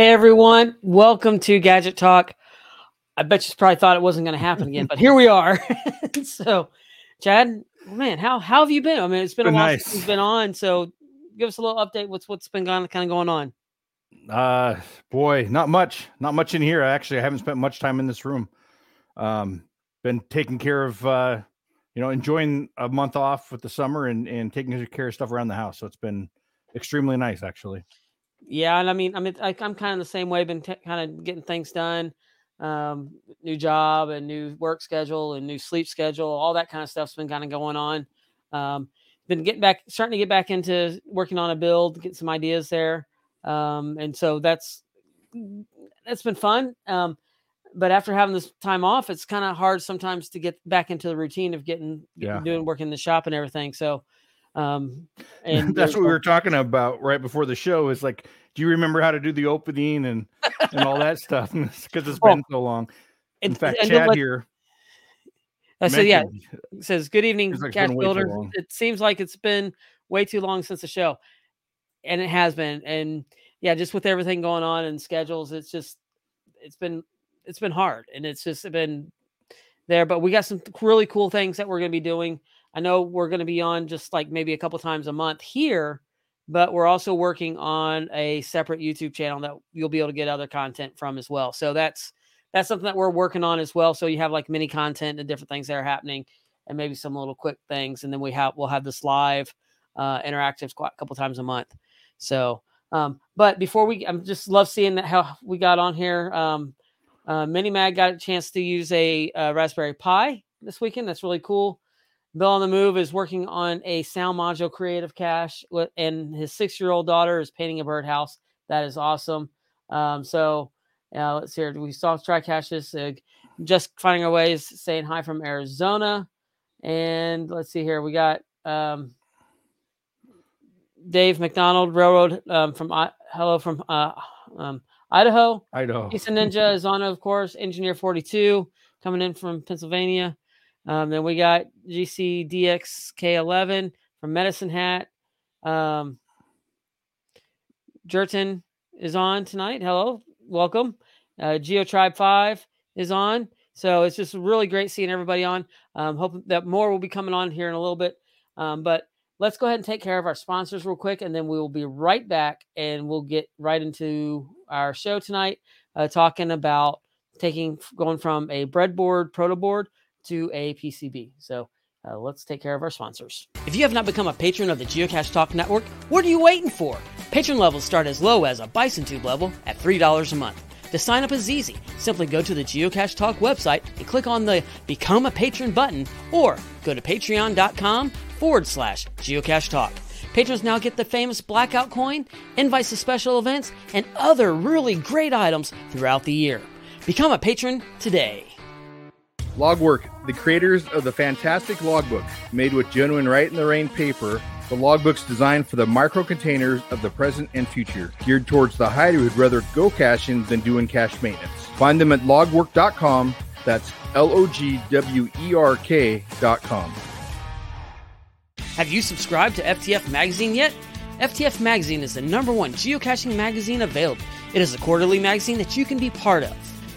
Hey everyone, welcome to Gadget Talk. I bet you probably thought it wasn't going to happen again, but here we are. so, Chad, man, how how have you been? I mean, it's been, been a while nice. since you've been on. So, give us a little update. What's what's been going kind of going on? Uh, boy, not much, not much in here. Actually, I haven't spent much time in this room. Um, been taking care of, uh, you know, enjoying a month off with the summer and and taking care of stuff around the house. So it's been extremely nice, actually. Yeah, and I mean, I mean, I, am kind of the same way. Been t- kind of getting things done. Um, new job and new work schedule and new sleep schedule. All that kind of stuff's been kind of going on. Um, been getting back, starting to get back into working on a build, get some ideas there. Um, and so that's that's been fun. Um, but after having this time off, it's kind of hard sometimes to get back into the routine of getting, getting yeah. doing work in the shop and everything. So um, and that's what we were talking about right before the show. Is like, do you remember how to do the opening and and all that stuff? Because it's been oh, so long. In fact, Chad here. Uh, so yeah, says good evening, like Cash Builder. It seems like it's been way too long since the show, and it has been. And yeah, just with everything going on and schedules, it's just it's been it's been hard, and it's just been there. But we got some really cool things that we're going to be doing. I know we're going to be on just like maybe a couple times a month here, but we're also working on a separate YouTube channel that you'll be able to get other content from as well. So that's that's something that we're working on as well. So you have like mini content and different things that are happening, and maybe some little quick things, and then we have we'll have this live uh, interactive a couple times a month. So, um, but before we, I'm just love seeing that how we got on here. Um, uh, Mini Mag got a chance to use a, a Raspberry Pi this weekend. That's really cool. Bill on the Move is working on a sound module creative cache, and his six year old daughter is painting a birdhouse. That is awesome. Um, so uh, let's hear. We saw try caches. Uh, just finding our ways, saying hi from Arizona, and let's see here. We got um, Dave McDonald Railroad um, from uh, hello from uh, um, Idaho. Idaho. Pizza Ninja is on, of course. Engineer 42 coming in from Pennsylvania. Um, then we got GCDXK11 from Medicine Hat. Um, Jerton is on tonight. Hello, welcome. Uh, Geo Tribe 5 is on. So it's just really great seeing everybody on. Um, hope that more will be coming on here in a little bit. Um, but let's go ahead and take care of our sponsors real quick, and then we will be right back and we'll get right into our show tonight, uh, talking about taking going from a breadboard proto board to a PCB. So uh, let's take care of our sponsors. If you have not become a patron of the Geocache Talk Network, what are you waiting for? Patron levels start as low as a Bison Tube level at $3 a month. To sign up is easy. Simply go to the Geocache Talk website and click on the Become a Patron button or go to patreon.com forward slash geocache talk. Patrons now get the famous blackout coin, invites to special events, and other really great items throughout the year. Become a patron today. Logwerk, the creators of the fantastic logbook made with genuine Rite in the Rain paper. The logbook's designed for the micro containers of the present and future, geared towards the hider who'd rather go caching than doing cache maintenance. Find them at logwerk.com. That's L O G W E R K.com. Have you subscribed to FTF Magazine yet? FTF Magazine is the number one geocaching magazine available. It is a quarterly magazine that you can be part of.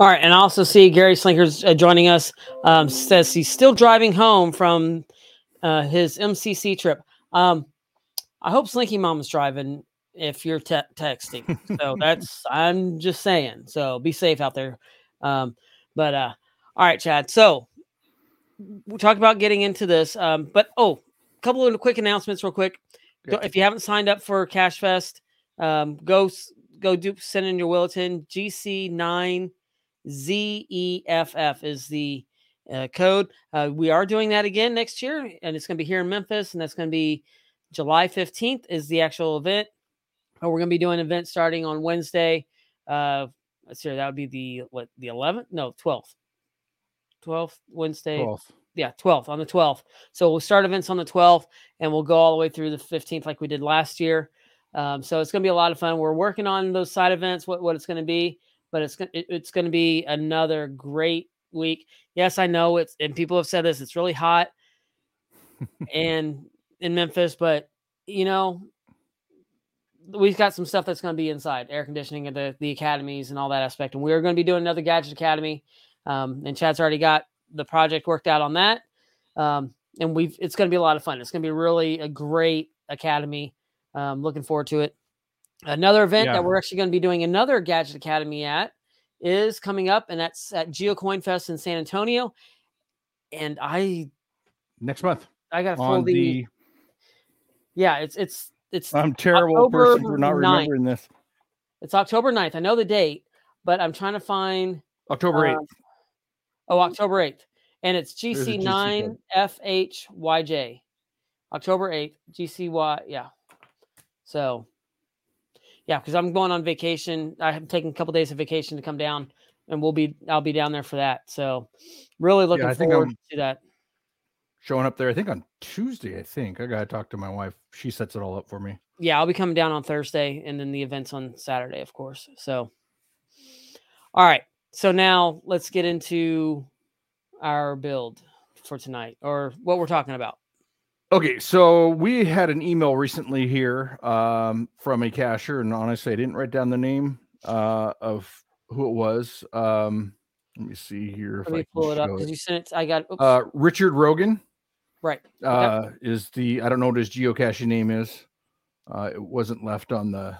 All right, and I also see Gary Slinkers uh, joining us. Um, says he's still driving home from uh, his MCC trip. Um, I hope Slinky Mom's driving if you're te- texting. So that's I'm just saying. So be safe out there. Um, but uh, all right, Chad. So we talked about getting into this. Um, but oh, a couple of quick announcements, real quick. If you haven't signed up for Cache Fest, um, go go do send in your Williton GC nine ZEFF is the uh, code. Uh, we are doing that again next year, and it's going to be here in Memphis, and that's going to be July 15th is the actual event. Uh, we're going to be doing an event starting on Wednesday. Uh, let's see, that would be the what the 11th? No, 12th. 12th, Wednesday. 12th. Yeah, 12th on the 12th. So we'll start events on the 12th and we'll go all the way through the 15th like we did last year. Um, so it's going to be a lot of fun. We're working on those side events, what, what it's going to be, but it's it, it's going to be another great week. Yes, I know it's and people have said this. It's really hot and in Memphis, but you know we've got some stuff that's going to be inside air conditioning and the the academies and all that aspect. And we're going to be doing another gadget academy. Um, and Chad's already got the project worked out on that. Um, and we've it's going to be a lot of fun. It's going to be really a great academy. Um, looking forward to it. Another event yeah. that we're actually going to be doing another gadget academy at is coming up, and that's at GeoCoin Fest in San Antonio. And I next month I got to pull the, the, yeah it's it's it's I'm terrible October person for not 9th. remembering this. It's October 9th. I know the date, but I'm trying to find October 8th. Uh, oh, October 8th. And it's GC9FHYJ. October 8th, GCY. Yeah. So, yeah, because I'm going on vacation. I'm taking a couple days of vacation to come down, and we'll be I'll be down there for that. So, really looking yeah, forward to that showing up there. I think on Tuesday. I think I gotta talk to my wife. She sets it all up for me. Yeah, I'll be coming down on Thursday, and then the events on Saturday, of course. So, all right. So now let's get into our build for tonight, or what we're talking about. Okay, so we had an email recently here um, from a cashier, and honestly, I didn't write down the name uh, of who it was. Um, let me see here. Let me pull it up because you sent it. I got uh, Richard Rogan. Right. Uh, okay. Is the I don't know what his geocaching name is. Uh, it wasn't left on the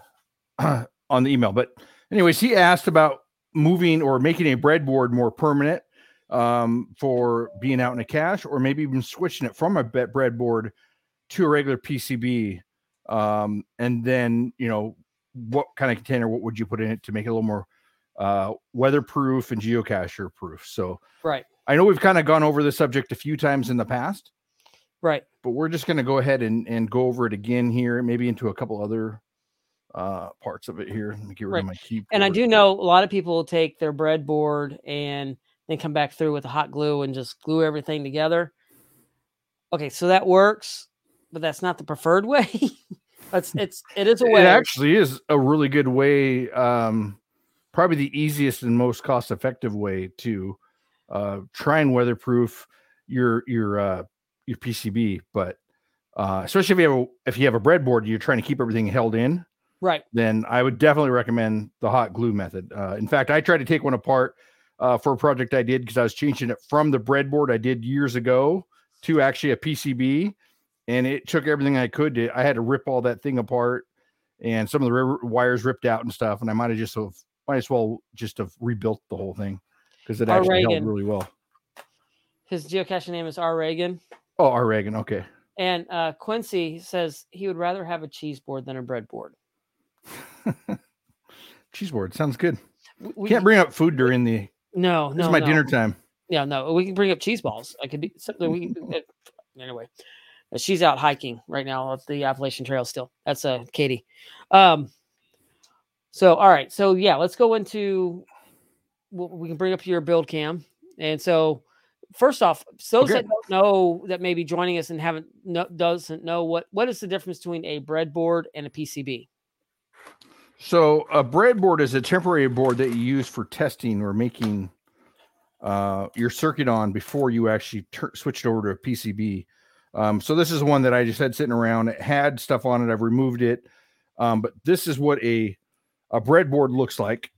on the email, but anyways, he asked about moving or making a breadboard more permanent um, for being out in a cache, or maybe even switching it from a breadboard to a regular PCB. Um, and then you know what kind of container, what would you put in it to make it a little more uh, weatherproof and geocacher proof? So right. I know we've kind of gone over the subject a few times in the past. Right. But we're just going to go ahead and, and go over it again here, maybe into a couple other uh parts of it here. Let me get rid right. of my key. And I do know a lot of people will take their breadboard and then come back through with a hot glue and just glue everything together. Okay, so that works, but that's not the preferred way. it's it's it is a way. It actually is a really good way. Um, probably the easiest and most cost effective way to uh, try and weatherproof your your uh, your PCB, but uh, especially if you have a, if you have a breadboard, you're trying to keep everything held in. Right. Then I would definitely recommend the hot glue method. Uh, in fact, I tried to take one apart uh, for a project I did because I was changing it from the breadboard I did years ago to actually a PCB, and it took everything I could. To, I had to rip all that thing apart, and some of the wires ripped out and stuff. And I might have just have might as well just have rebuilt the whole thing because it actually held really well. His geocaching name is R. Reagan. Oh, R. Reagan. Okay. And uh, Quincy says he would rather have a cheese board than a breadboard. cheese board sounds good. We can't bring up food during the. No, this no, is my no. dinner time. Yeah, no, we can bring up cheese balls. I could be something. We anyway. She's out hiking right now at the Appalachian Trail. Still, that's uh Katie. Um. So all right, so yeah, let's go into. We can bring up your build cam, and so first off, those okay. that don't know that may be joining us and haven't no, doesn't know what what is the difference between a breadboard and a PCB? So a breadboard is a temporary board that you use for testing or making uh, your circuit on before you actually ter- switch it over to a PCB. Um, so this is one that I just had sitting around. It had stuff on it. I've removed it, um, but this is what a a breadboard looks like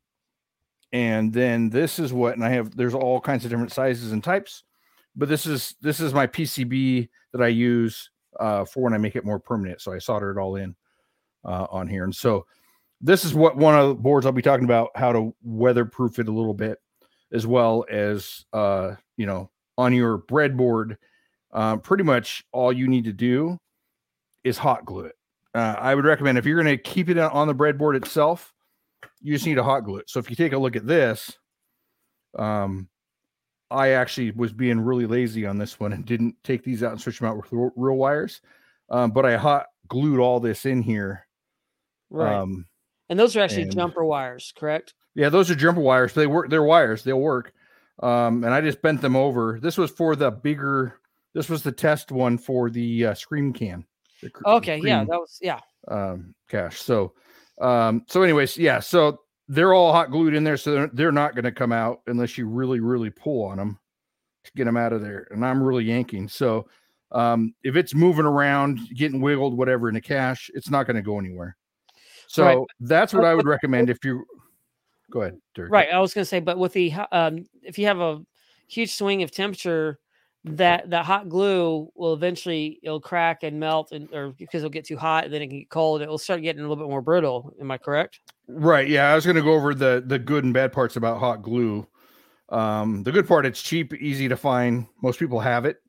and then this is what and i have there's all kinds of different sizes and types but this is this is my pcb that i use uh, for when i make it more permanent so i solder it all in uh, on here and so this is what one of the boards i'll be talking about how to weatherproof it a little bit as well as uh, you know on your breadboard uh, pretty much all you need to do is hot glue it uh, i would recommend if you're going to keep it on the breadboard itself you just need to hot glue it. So if you take a look at this, um, I actually was being really lazy on this one and didn't take these out and switch them out with real wires. Um, but I hot glued all this in here. Right. Um, and those are actually and, jumper wires, correct? Yeah, those are jumper wires. They work. They're wires. They'll work. Um, and I just bent them over. This was for the bigger. This was the test one for the uh, scream can. The, okay, scream, yeah, that was yeah. Um, cache. So, um, so anyways, yeah. So they're all hot glued in there, so they're, they're not going to come out unless you really, really pull on them to get them out of there. And I'm really yanking. So, um, if it's moving around, getting wiggled, whatever in the cache, it's not going to go anywhere. So right. that's what I would recommend if you go ahead. Dirk. Right. I was going to say, but with the um, if you have a huge swing of temperature, that that hot glue will eventually it'll crack and melt, and or because it'll get too hot, and then it can get cold. It will start getting a little bit more brittle. Am I correct? Right. Yeah. I was going to go over the the good and bad parts about hot glue. Um, the good part, it's cheap, easy to find. Most people have it.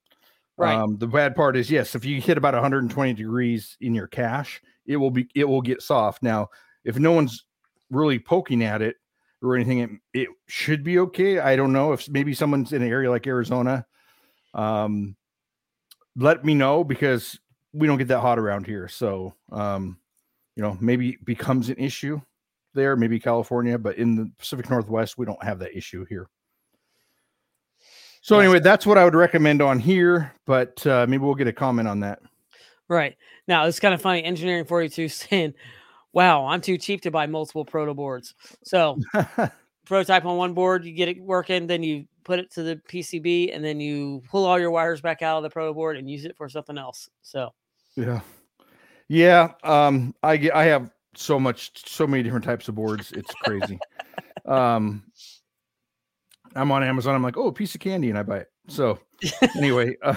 Right. Um, the bad part is yes, if you hit about 120 degrees in your cache, it will be it will get soft. Now, if no one's really poking at it or anything, it, it should be okay. I don't know if maybe someone's in an area like Arizona. Um, let me know because we don't get that hot around here. So, um, you know, maybe becomes an issue there, maybe California, but in the Pacific Northwest, we don't have that issue here. So anyway, that's what I would recommend on here, but uh, maybe we'll get a comment on that. Right. Now, it's kind of funny. Engineering 42 saying, wow, I'm too cheap to buy multiple proto boards. So, prototype on one board, you get it working, then you put it to the PCB, and then you pull all your wires back out of the proto board and use it for something else. So, yeah. Yeah. Um, I get, I have so much, so many different types of boards. It's crazy. um, I'm on Amazon. I'm like, oh, a piece of candy, and I buy it. So, anyway, uh,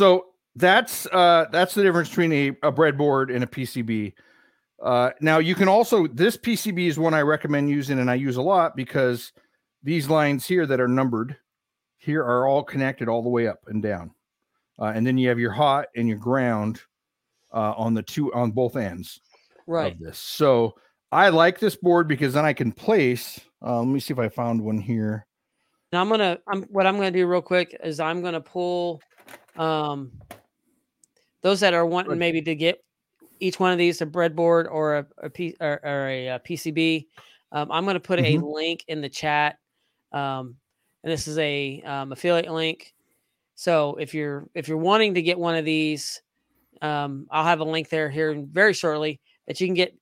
so that's uh that's the difference between a, a breadboard and a PCB. Uh, now you can also this PCB is one I recommend using and I use a lot because these lines here that are numbered here are all connected all the way up and down, uh, and then you have your hot and your ground uh, on the two on both ends right. of this. So I like this board because then I can place. Uh, let me see if I found one here. Now I'm gonna. I'm what I'm gonna do real quick is I'm gonna pull um, those that are wanting maybe to get each one of these a breadboard or a, a P, or, or a, a, PCB, um, I'm going to put mm-hmm. a link in the chat. Um, and this is a um, affiliate link. So if you're if you're wanting to get one of these, um, I'll have a link there here very shortly that you can get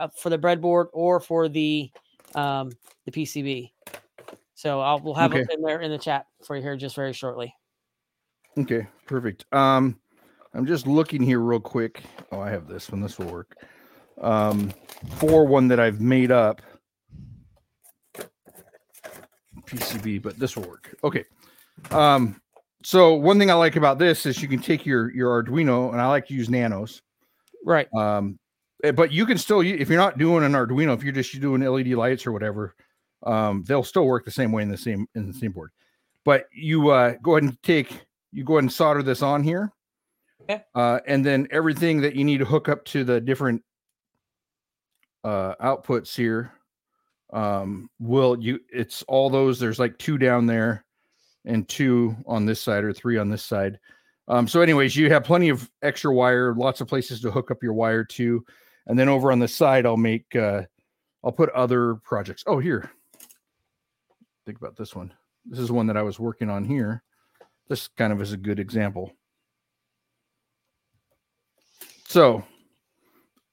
uh, for the breadboard or for the um, the PCB. So I'll we'll have okay. it in there in the chat for you here just very shortly. Okay, perfect. Um, I'm just looking here real quick. Oh, I have this one. This will work. Um, for one that I've made up PCB, but this will work. Okay. Um, so one thing I like about this is you can take your your Arduino, and I like to use Nanos. Right. Um, eh, but you can still if you're not doing an Arduino, if you're just doing LED lights or whatever, um, they'll still work the same way in the same in the same board. But you uh, go ahead and take you go ahead and solder this on here. Okay. Uh, and then everything that you need to hook up to the different uh, outputs here um, will you it's all those there's like two down there and two on this side or three on this side. Um, so anyways you have plenty of extra wire lots of places to hook up your wire to. And then over on the side i'll make uh, i'll put other projects. Oh here. Think about this one. This is one that i was working on here this kind of is a good example. So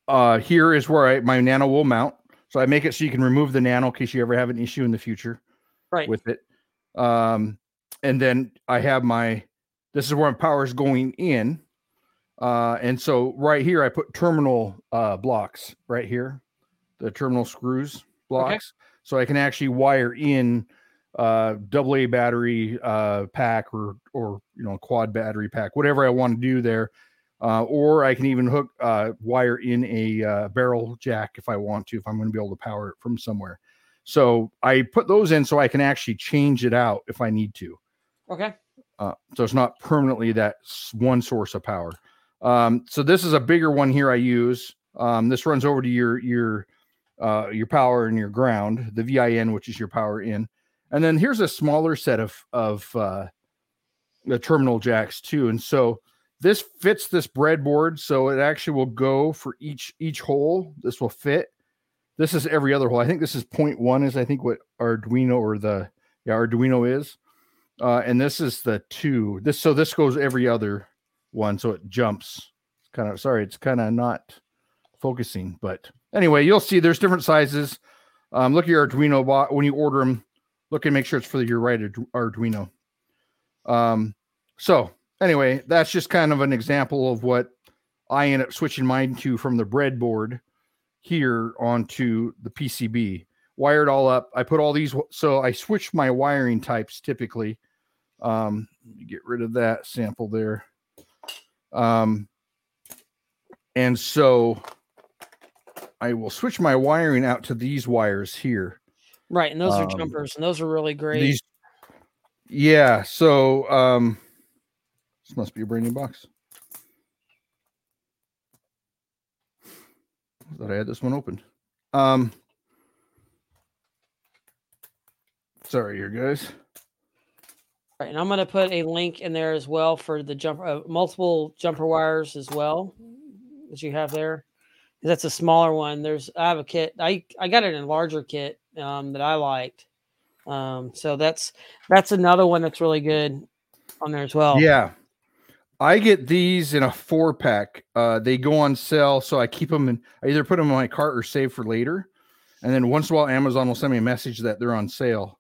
uh, here is where I, my nano will mount. So I make it so you can remove the nano in case you ever have an issue in the future right. with it. Um, and then I have my, this is where my power is going in. Uh, and so right here, I put terminal uh, blocks right here, the terminal screws blocks. Okay. So I can actually wire in uh double A battery uh pack or or you know quad battery pack, whatever I want to do there. Uh, or I can even hook uh, wire in a uh, barrel jack if I want to, if I'm going to be able to power it from somewhere. So I put those in so I can actually change it out if I need to. Okay. Uh, so it's not permanently that one source of power. Um, so this is a bigger one here I use. Um, this runs over to your your uh, your power and your ground, the VIN, which is your power in. And then here's a smaller set of of uh, the terminal jacks too. And so this fits this breadboard, so it actually will go for each each hole. This will fit. this is every other hole. I think this is point one is I think what Arduino or the yeah Arduino is, uh, and this is the two. This so this goes every other one, so it jumps. Kind of sorry, it's kind of not focusing, but anyway, you'll see there's different sizes. Um, look at your Arduino bot when you order them. Look and make sure it's for your right Arduino. Um, so anyway, that's just kind of an example of what I end up switching mine to from the breadboard here onto the PCB. Wired all up. I put all these, so I switch my wiring types typically. Um, get rid of that sample there. Um, and so I will switch my wiring out to these wires here. Right, and those um, are jumpers, and those are really great. These, yeah. So um, this must be a brand new box. That I had this one opened. Um, sorry, here, guys. Right, and I'm going to put a link in there as well for the jumper, uh, multiple jumper wires as well that you have there. That's a smaller one. There's I have a kit. I I got it in a larger kit um, that I liked. Um, so that's that's another one that's really good on there as well. Yeah, I get these in a four pack. Uh, they go on sale, so I keep them in. I either put them in my cart or save for later. And then once in a while, Amazon will send me a message that they're on sale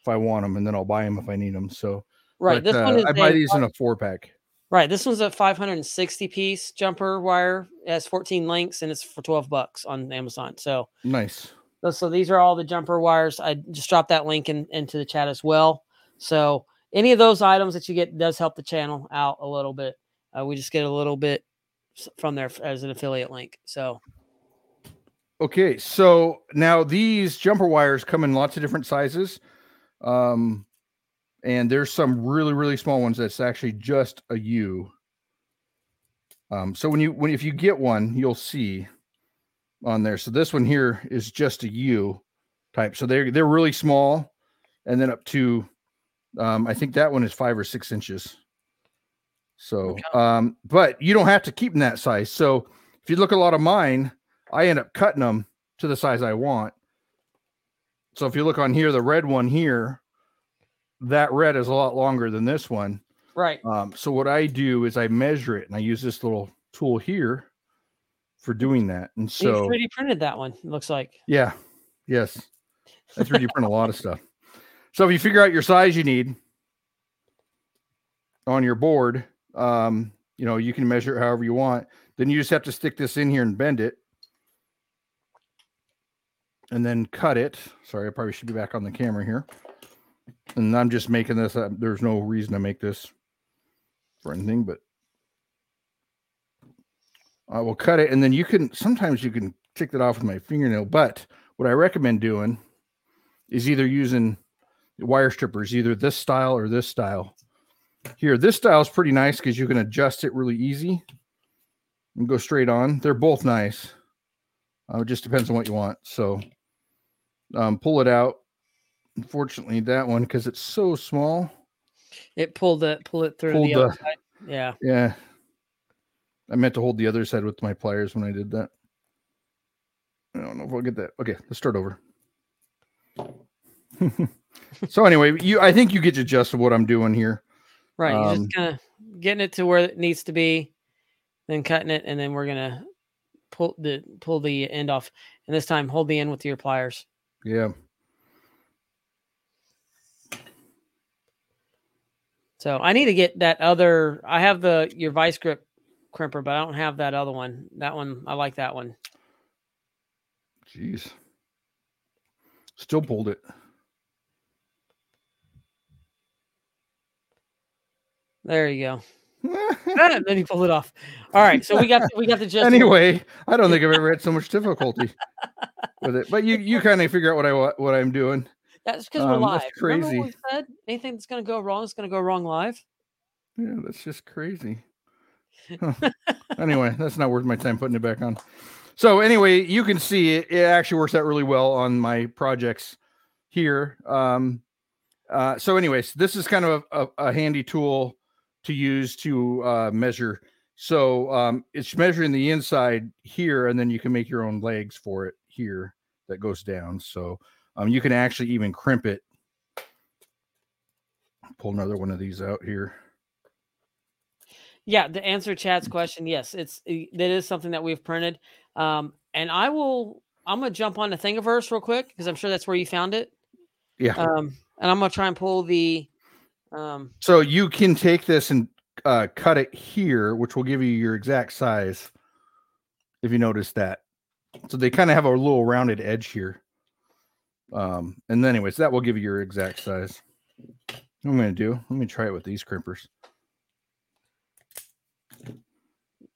if I want them, and then I'll buy them if I need them. So right, but, this uh, one is I buy these in a four pack. Right, this one's a 560 piece jumper wire. It has 14 links, and it's for 12 bucks on Amazon. So nice. So, these are all the jumper wires. I just dropped that link in, into the chat as well. So any of those items that you get does help the channel out a little bit. Uh, we just get a little bit from there as an affiliate link. So, okay, so now these jumper wires come in lots of different sizes, um, and there's some really really small ones that's actually just a U. Um, so when you when if you get one, you'll see on there. So this one here is just a U type. So they're they're really small, and then up to um, I think that one is five or six inches. So, um, but you don't have to keep them that size. So if you look at a lot of mine, I end up cutting them to the size I want. So if you look on here, the red one here, that red is a lot longer than this one. Right. Um, so what I do is I measure it and I use this little tool here for doing that. And so you 3D printed that one, it looks like. Yeah. Yes. I 3D print a lot of stuff. So if you figure out your size you need on your board, um, you know, you can measure it however you want. Then you just have to stick this in here and bend it. And then cut it. Sorry, I probably should be back on the camera here. And I'm just making this. Uh, there's no reason to make this for anything, but I will cut it. And then you can, sometimes you can take that off with my fingernail. But what I recommend doing is either using wire strippers, either this style or this style. Here, this style is pretty nice because you can adjust it really easy and go straight on. They're both nice. Uh, it just depends on what you want. So um, pull it out. Unfortunately, that one because it's so small. It pulled it, pull it through the, the other side. Yeah. Yeah. I meant to hold the other side with my pliers when I did that. I don't know if I'll get that. Okay, let's start over. so anyway, you I think you get the gist of what I'm doing here. Right. You're um, just kind of getting it to where it needs to be, then cutting it, and then we're gonna pull the pull the end off. And this time hold the end with your pliers. Yeah. So I need to get that other I have the your vice grip crimper, but I don't have that other one. That one I like that one. Jeez. Still pulled it. There you go. and then he pulled it off. All right, so we got we got the gist. Anyway, I don't think I've ever had so much difficulty with it, but you you kind of figure out what I what I'm doing. That's because um, we're live. crazy. we said anything that's going to go wrong is going to go wrong live. Yeah, that's just crazy. Anyway, that's not worth my time putting it back on. So anyway, you can see it, it actually works out really well on my projects here. Um, uh, so anyways, this is kind of a, a, a handy tool to use to uh, measure. So um, it's measuring the inside here, and then you can make your own legs for it here that goes down. So um, you can actually even crimp it. Pull another one of these out here. Yeah, to answer chat's question, yes, it's that is something that we've printed. Um, and I will I'm gonna jump on the Thingiverse real quick because I'm sure that's where you found it. Yeah. Um, and I'm gonna try and pull the um so you can take this and uh, cut it here, which will give you your exact size. If you notice that, so they kind of have a little rounded edge here. Um, and then anyways, that will give you your exact size. What I'm going to do, let me try it with these crimpers.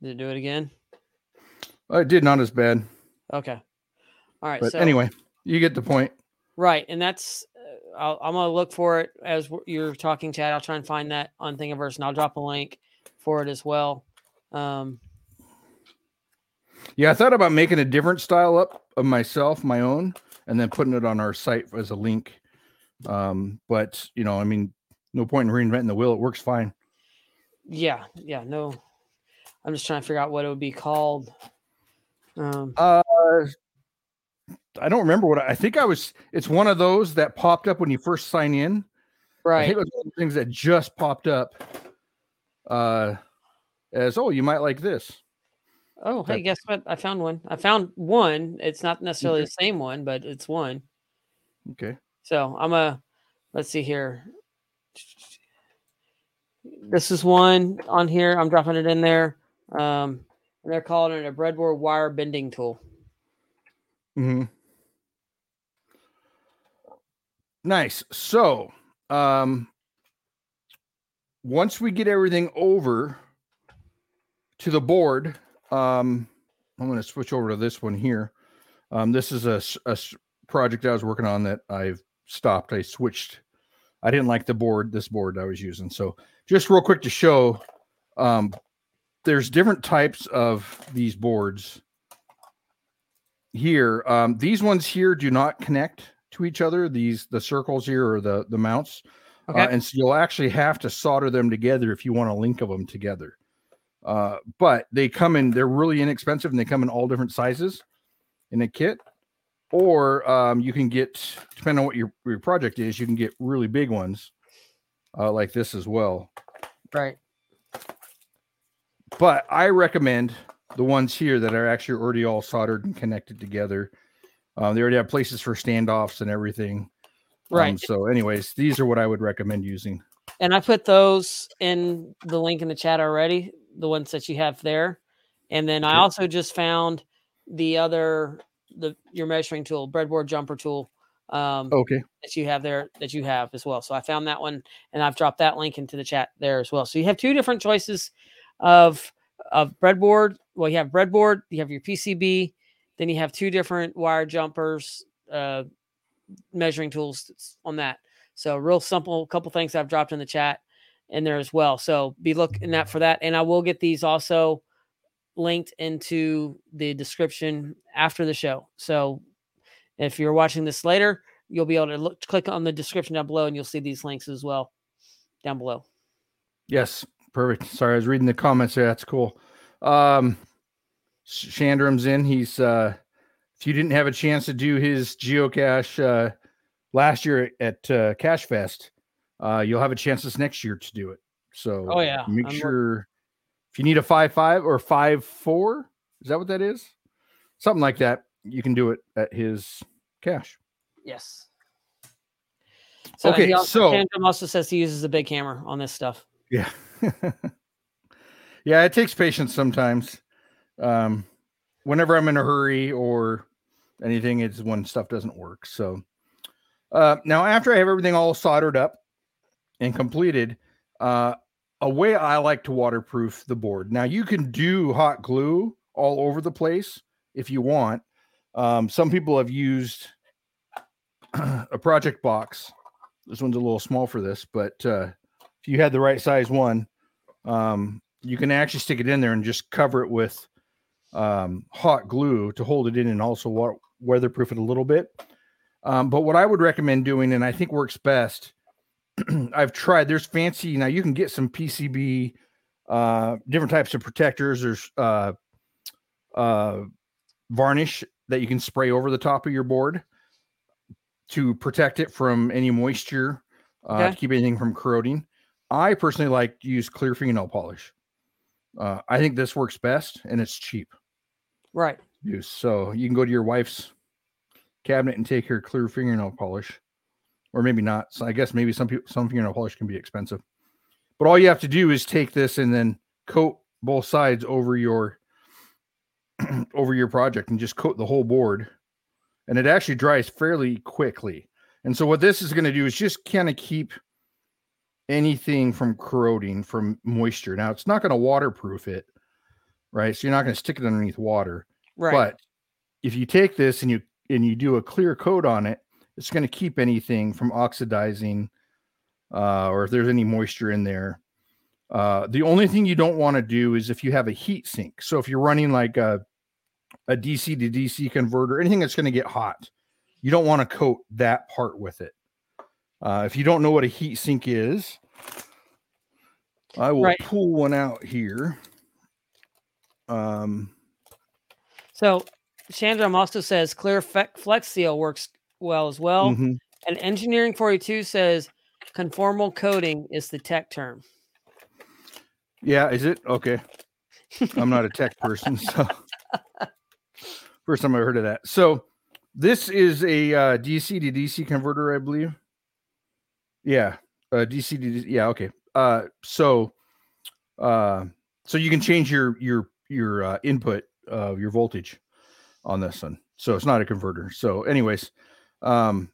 Did it do it again? Uh, it did not as bad. Okay. All right. But so, anyway, you get the point. Right. And that's, uh, I'll, I'm going to look for it as you're talking, Chad. I'll try and find that on Thingiverse and I'll drop a link for it as well. Um, yeah, I thought about making a different style up of myself, my own, and then putting it on our site as a link. Um, but you know, I mean, no point in reinventing the wheel. It works fine. Yeah, yeah, no. I'm just trying to figure out what it would be called. Um, uh, I don't remember what I, I think I was. It's one of those that popped up when you first sign in. Right. I think it was one of the things that just popped up. Uh, as oh, you might like this. Oh, hey, guess what? I found one. I found one. It's not necessarily okay. the same one, but it's one. Okay. So I'm a. Let's see here. This is one on here. I'm dropping it in there. Um, and they're calling it a breadboard wire bending tool. Hmm. Nice. So, um, once we get everything over to the board, um, I'm going to switch over to this one here. Um, this is a, a project I was working on that I've stopped. I switched. I didn't like the board, this board I was using. So just real quick to show, um, there's different types of these boards here. Um, these ones here do not connect to each other. These the circles here or the the mounts, uh, okay. uh, and so you'll actually have to solder them together if you want a link of them together. Uh, but they come in, they're really inexpensive and they come in all different sizes in a kit. Or um, you can get, depending on what your, your project is, you can get really big ones uh, like this as well. Right. But I recommend the ones here that are actually already all soldered and connected together. Um, they already have places for standoffs and everything. Right. Um, so, anyways, these are what I would recommend using. And I put those in the link in the chat already the ones that you have there. And then I also just found the other the your measuring tool, breadboard jumper tool. Um, okay. That you have there that you have as well. So I found that one and I've dropped that link into the chat there as well. So you have two different choices of of breadboard. Well, you have breadboard, you have your PCB, then you have two different wire jumpers, uh, measuring tools on that. So real simple, A couple things I've dropped in the chat in there as well. So be looking at for that. And I will get these also linked into the description after the show. So if you're watching this later, you'll be able to look click on the description down below and you'll see these links as well down below. Yes, perfect. Sorry, I was reading the comments there. That's cool. Um Shandram's in. He's uh if you didn't have a chance to do his geocache uh last year at uh Cache Fest, uh, you'll have a chance this next year to do it. So oh yeah, make I'm sure if you need a five five or five four, is that what that is? Something like that. You can do it at his cache. Yes. So okay, also, so also says he uses a big hammer on this stuff. Yeah. yeah, it takes patience sometimes. Um, whenever I'm in a hurry or anything, it's when stuff doesn't work. So uh, now after I have everything all soldered up, and completed, uh, a way I like to waterproof the board. Now you can do hot glue all over the place if you want. Um, some people have used a project box. This one's a little small for this, but uh, if you had the right size one, um, you can actually stick it in there and just cover it with um, hot glue to hold it in and also wa- weatherproof it a little bit. Um, but what I would recommend doing, and I think works best, I've tried. There's fancy now. You can get some PCB, uh, different types of protectors. There's uh, uh, varnish that you can spray over the top of your board to protect it from any moisture, uh, okay. to keep anything from corroding. I personally like to use clear fingernail polish. Uh, I think this works best and it's cheap. Right. Use so you can go to your wife's cabinet and take her clear fingernail polish, or maybe not. So I guess maybe some people some fingernail polish can be expensive, but all you have to do is take this and then coat both sides over your over your project and just coat the whole board, and it actually dries fairly quickly. And so what this is going to do is just kind of keep anything from corroding from moisture. Now it's not going to waterproof it, right? So you're not going to stick it underneath water. Right. But if you take this and you and you do a clear coat on it, it's going to keep anything from oxidizing, uh, or if there's any moisture in there. Uh, the only thing you don't want to do is if you have a heat sink. So if you're running like a a DC to DC converter, anything that's going to get hot, you don't want to coat that part with it. Uh, if you don't know what a heat sink is, I will right. pull one out here. Um, so Chandra also says clear flex seal works well as well. Mm-hmm. And engineering 42 says conformal coating is the tech term. Yeah, is it? Okay. I'm not a tech person, so first time I heard of that. So this is a uh, DC to DC converter, I believe. Yeah, uh, DC DC. Yeah, okay. Uh, so, uh, so you can change your your your uh, input of your voltage on this one. So it's not a converter. So, anyways, um,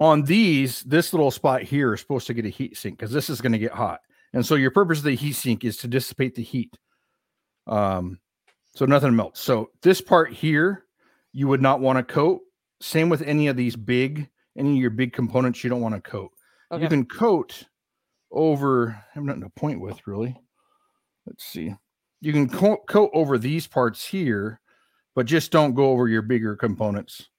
on these, this little spot here is supposed to get a heat sink because this is going to get hot. And so your purpose of the heat sink is to dissipate the heat. Um, so nothing melts. So this part here, you would not want to coat. Same with any of these big, any of your big components you don't want to coat. Okay. You can coat over, I have nothing to point with really. Let's see. You can co- coat over these parts here but just don't go over your bigger components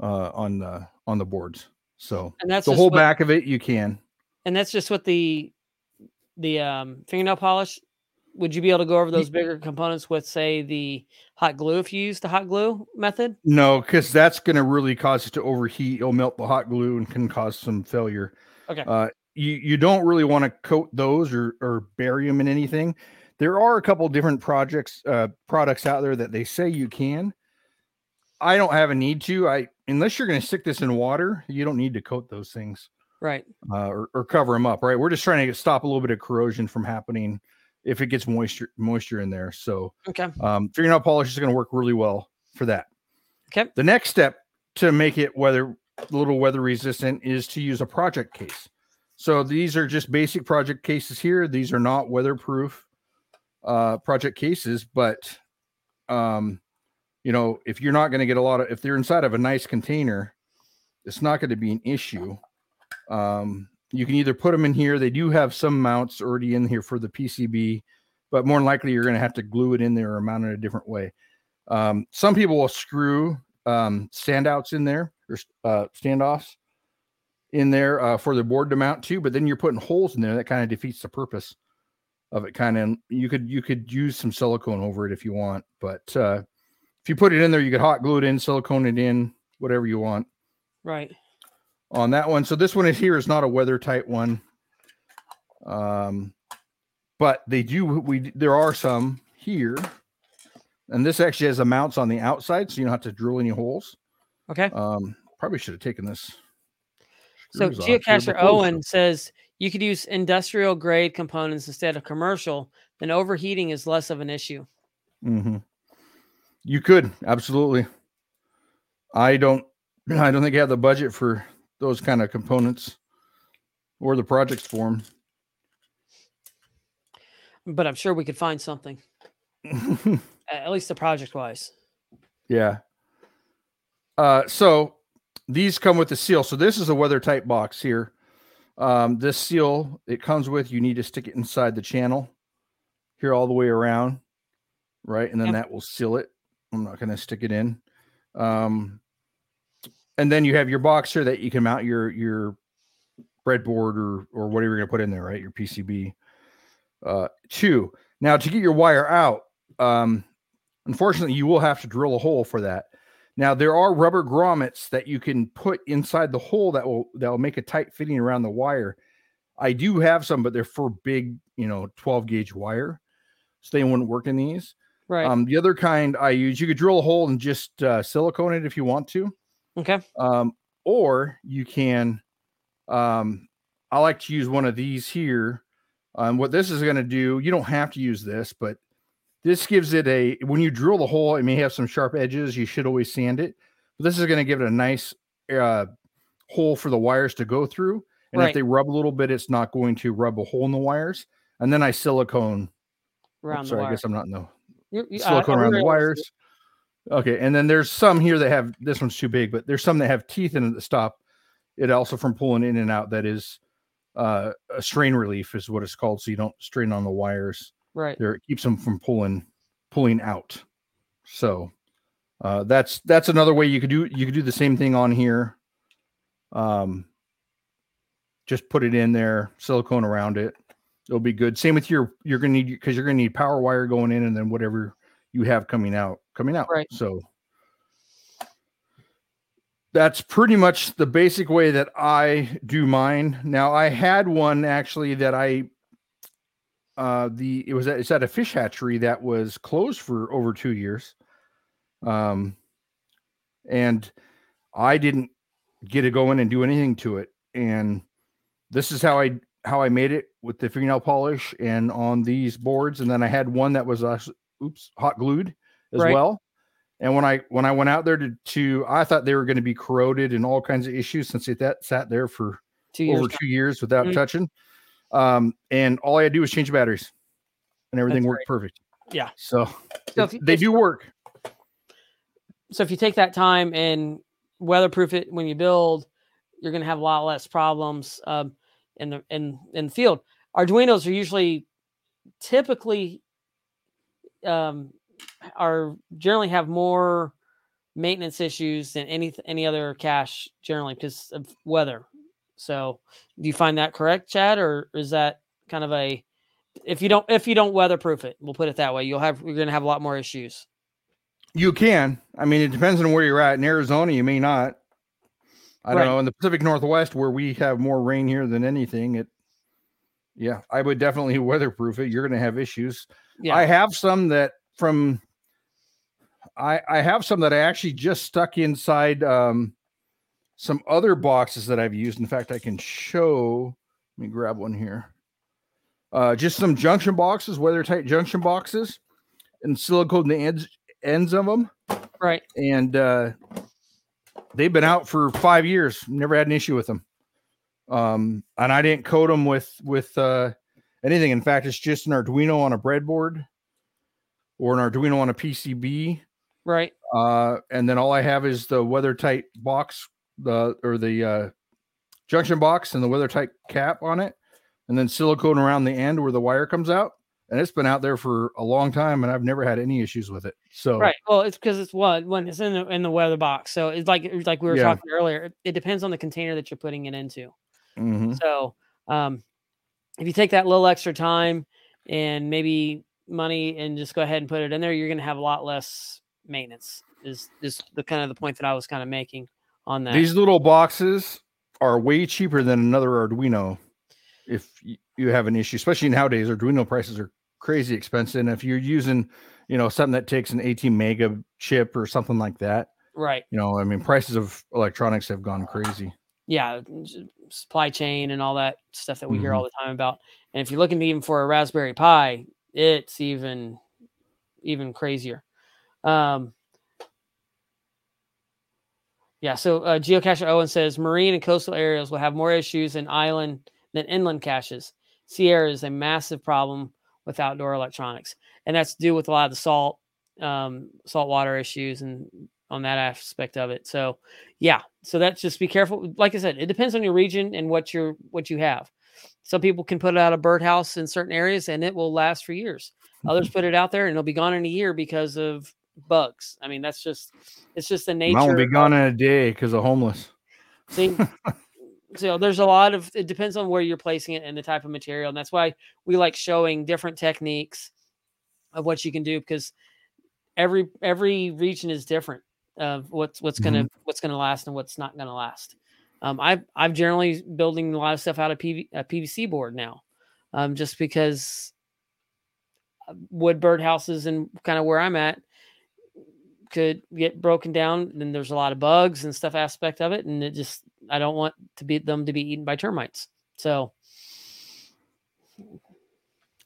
uh, on the on the boards. So and that's the whole what, back of it you can. And that's just what the the um, fingernail polish. Would you be able to go over those bigger components with, say, the hot glue if you use the hot glue method? No, because that's going to really cause it to overheat. It'll melt the hot glue and can cause some failure. Okay. Uh, you you don't really want to coat those or or bury them in anything there are a couple different projects uh, products out there that they say you can. I don't have a need to. I unless you're going to stick this in water, you don't need to coat those things, right? Uh, or, or cover them up, right? We're just trying to stop a little bit of corrosion from happening if it gets moisture moisture in there. So, okay, um, fingernail polish is going to work really well for that. Okay. The next step to make it weather a little weather resistant is to use a project case. So these are just basic project cases here. These are not weatherproof uh, project cases, but um, you know, if you're not going to get a lot of, if they're inside of a nice container, it's not going to be an issue. Um, you can either put them in here. They do have some mounts already in here for the PCB, but more than likely you're going to have to glue it in there or mount it a different way. Um, some people will screw um, standouts in there or uh, standoffs in there uh, for the board to mount to, but then you're putting holes in there that kind of defeats the purpose of it kind of you could you could use some silicone over it if you want but uh if you put it in there you could hot glue it in silicone it in whatever you want. Right. On that one so this one is here is not a weather tight one um but they do we there are some here and this actually has the mounts on the outside so you don't have to drill any holes okay um probably should have taken this so geocacher owen says you could use industrial grade components instead of commercial, then overheating is less of an issue. Mm-hmm. You could absolutely. I don't. I don't think I have the budget for those kind of components or the projects for them. But I'm sure we could find something. At least the project wise. Yeah. Uh, so these come with the seal. So this is a weather tight box here. Um, this seal it comes with, you need to stick it inside the channel here all the way around, right? And then yep. that will seal it. I'm not going to stick it in. Um, and then you have your box here that you can mount your your breadboard or or whatever you're going to put in there, right? Your PCB. Uh, two. Now to get your wire out, um, Unfortunately, you will have to drill a hole for that. Now there are rubber grommets that you can put inside the hole that will that will make a tight fitting around the wire. I do have some, but they're for big, you know, 12 gauge wire, so they wouldn't work in these. Right. Um, the other kind I use, you could drill a hole and just uh, silicone it if you want to. Okay. Um, or you can. Um, I like to use one of these here. Um, what this is going to do, you don't have to use this, but this gives it a when you drill the hole, it may have some sharp edges. You should always sand it. But this is going to give it a nice uh, hole for the wires to go through. And right. if they rub a little bit, it's not going to rub a hole in the wires. And then I silicone around. Oops, sorry, I guess I'm not in the you, you, silicone uh, around the wires. Okay, and then there's some here that have this one's too big, but there's some that have teeth in it that stop it also from pulling in and out. That is uh, a strain relief is what it's called, so you don't strain on the wires. Right. There it keeps them from pulling pulling out. So uh, that's that's another way you could do you could do the same thing on here. Um, just put it in there, silicone around it. It'll be good. Same with your you're gonna need because you're gonna need power wire going in and then whatever you have coming out coming out. Right. So that's pretty much the basic way that I do mine. Now I had one actually that I uh, the it was at, it's at a fish hatchery that was closed for over two years, um, and I didn't get to go in and do anything to it. And this is how I how I made it with the fingernail polish and on these boards. And then I had one that was uh, oops hot glued as right. well. And when I when I went out there to, to I thought they were going to be corroded and all kinds of issues since it that sat there for two over two years without mm-hmm. touching. Um, and all I had to do was change the batteries, and everything That's worked great. perfect. Yeah. So, so you, they do work. So if you take that time and weatherproof it when you build, you're going to have a lot less problems um, in the in in the field. Arduinos are usually typically um, are generally have more maintenance issues than any any other cache generally because of weather so, do you find that correct, Chad, or is that kind of a if you don't if you don't weatherproof it, we'll put it that way, you'll have you're going to have a lot more issues. You can. I mean, it depends on where you're at. In Arizona, you may not. I don't know. In the Pacific Northwest, where we have more rain here than anything, it yeah, I would definitely weatherproof it. You're going to have issues. Yeah. I have some that from I I have some that I actually just stuck inside um some other boxes that I've used. In fact, I can show. Let me grab one here. Uh, just some junction boxes, weather tight junction boxes, and silicone the ends ends of them. Right. And uh, they've been out for five years. Never had an issue with them. Um, and I didn't coat them with with uh, anything. In fact, it's just an Arduino on a breadboard or an Arduino on a PCB. Right. Uh, and then all I have is the weather tight box the or the uh, junction box and the weather tight cap on it, and then silicone around the end where the wire comes out. And it's been out there for a long time, and I've never had any issues with it. So right, well, it's because it's what when it's in the in the weather box. So it's like it's like we were yeah. talking earlier. It, it, depends on the container that you're putting it into. Mm-hmm. So um, if you take that little extra time and maybe money and just go ahead and put it in there, you're going to have a lot less maintenance. Is is the kind of the point that I was kind of making on that. These little boxes are way cheaper than another Arduino. If you have an issue, especially nowadays, Arduino prices are crazy expensive. And if you're using, you know, something that takes an ATmega chip or something like that, right? You know, I mean, prices of electronics have gone crazy. Yeah, supply chain and all that stuff that we mm-hmm. hear all the time about. And if you're looking even for a Raspberry Pi, it's even even crazier. Um, yeah. So uh, Geocacher Owen says marine and coastal areas will have more issues in island than inland caches. Sierra is a massive problem with outdoor electronics, and that's due with a lot of the salt, um, saltwater issues, and on that aspect of it. So, yeah. So that's just be careful. Like I said, it depends on your region and what you're what you have. Some people can put out a birdhouse in certain areas and it will last for years. Others put it out there and it'll be gone in a year because of bugs. I mean, that's just it's just the nature. Mine won't be gone in a day because of homeless. See, so there's a lot of it depends on where you're placing it and the type of material, and that's why we like showing different techniques of what you can do because every every region is different of what's what's gonna mm-hmm. what's gonna last and what's not gonna last. Um, I've I'm generally building a lot of stuff out of PV, a PVC board now, um, just because uh, wood birdhouses and kind of where I'm at could get broken down. And there's a lot of bugs and stuff aspect of it, and it just I don't want to be them to be eaten by termites. So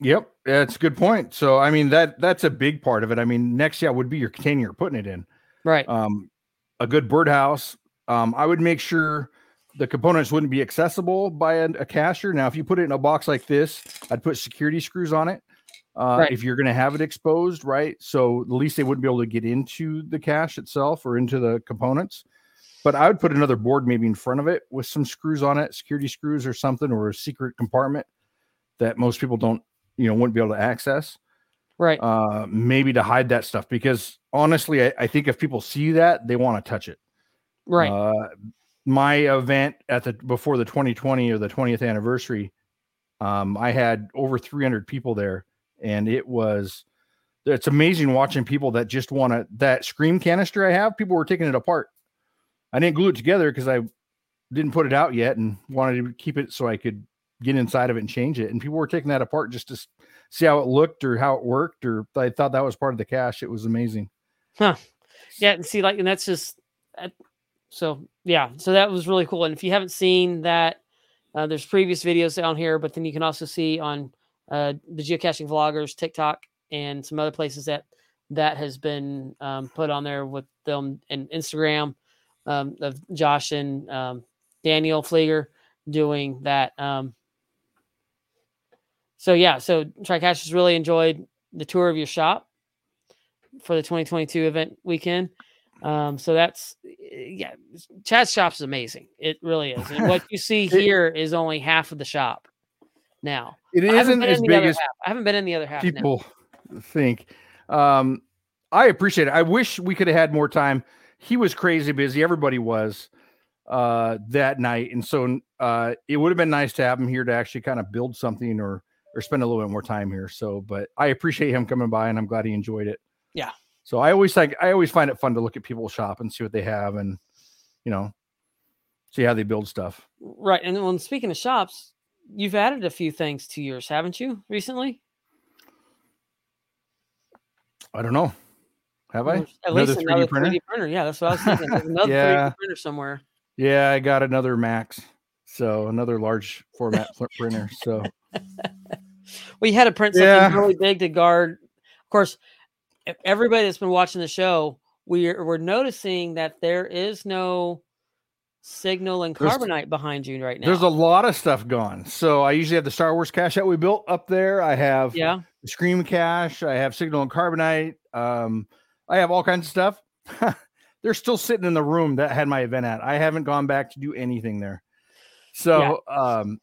Yep, that's a good point. So I mean that that's a big part of it. I mean, next yeah would be your container you're putting it in. Right. Um, a good birdhouse. Um, I would make sure the components wouldn't be accessible by a, a. Now, if you put it in a box like this, I'd put security screws on it. Uh, right. If you're going to have it exposed, right? So at least they wouldn't be able to get into the cache itself or into the components. But I would put another board maybe in front of it with some screws on it, security screws or something, or a secret compartment that most people don't you know wouldn't be able to access right uh maybe to hide that stuff because honestly i, I think if people see that they want to touch it right uh my event at the before the 2020 or the 20th anniversary um i had over 300 people there and it was it's amazing watching people that just want to that scream canister i have people were taking it apart i didn't glue it together because i didn't put it out yet and wanted to keep it so i could get inside of it and change it. And people were taking that apart just to see how it looked or how it worked, or I thought that was part of the cache. It was amazing. Huh. Yeah. And see, like, and that's just so, yeah. So that was really cool. And if you haven't seen that, uh, there's previous videos down here, but then you can also see on uh, the geocaching vloggers, TikTok, and some other places that that has been um, put on there with them and Instagram um, of Josh and um, Daniel Flieger doing that. Um, so yeah, so TriCache has really enjoyed the tour of your shop for the 2022 event weekend. Um, so that's yeah, Chad's shop is amazing. It really is. And what you see here is only half of the shop now. It isn't as big as half. I haven't been in the other half. People now. think. Um, I appreciate it. I wish we could have had more time. He was crazy busy. Everybody was uh, that night, and so uh, it would have been nice to have him here to actually kind of build something or or spend a little bit more time here. So, but I appreciate him coming by, and I'm glad he enjoyed it. Yeah. So I always like I always find it fun to look at people's shop and see what they have, and you know, see how they build stuff. Right. And when speaking of shops, you've added a few things to yours, haven't you, recently? I don't know. Have I? At another least 3D another printer? 3D printer. Yeah, that's what I was thinking. There's another yeah. 3D printer somewhere. Yeah, I got another Max. So another large format printer. So we had to print something yeah. really big to guard. Of course, everybody that's been watching the show, we're we're noticing that there is no signal and carbonite there's, behind you right now. There's a lot of stuff gone. So I usually have the Star Wars cache that we built up there. I have yeah the Scream cache. I have signal and carbonite. Um, I have all kinds of stuff. They're still sitting in the room that had my event at. I haven't gone back to do anything there. So, yeah. um,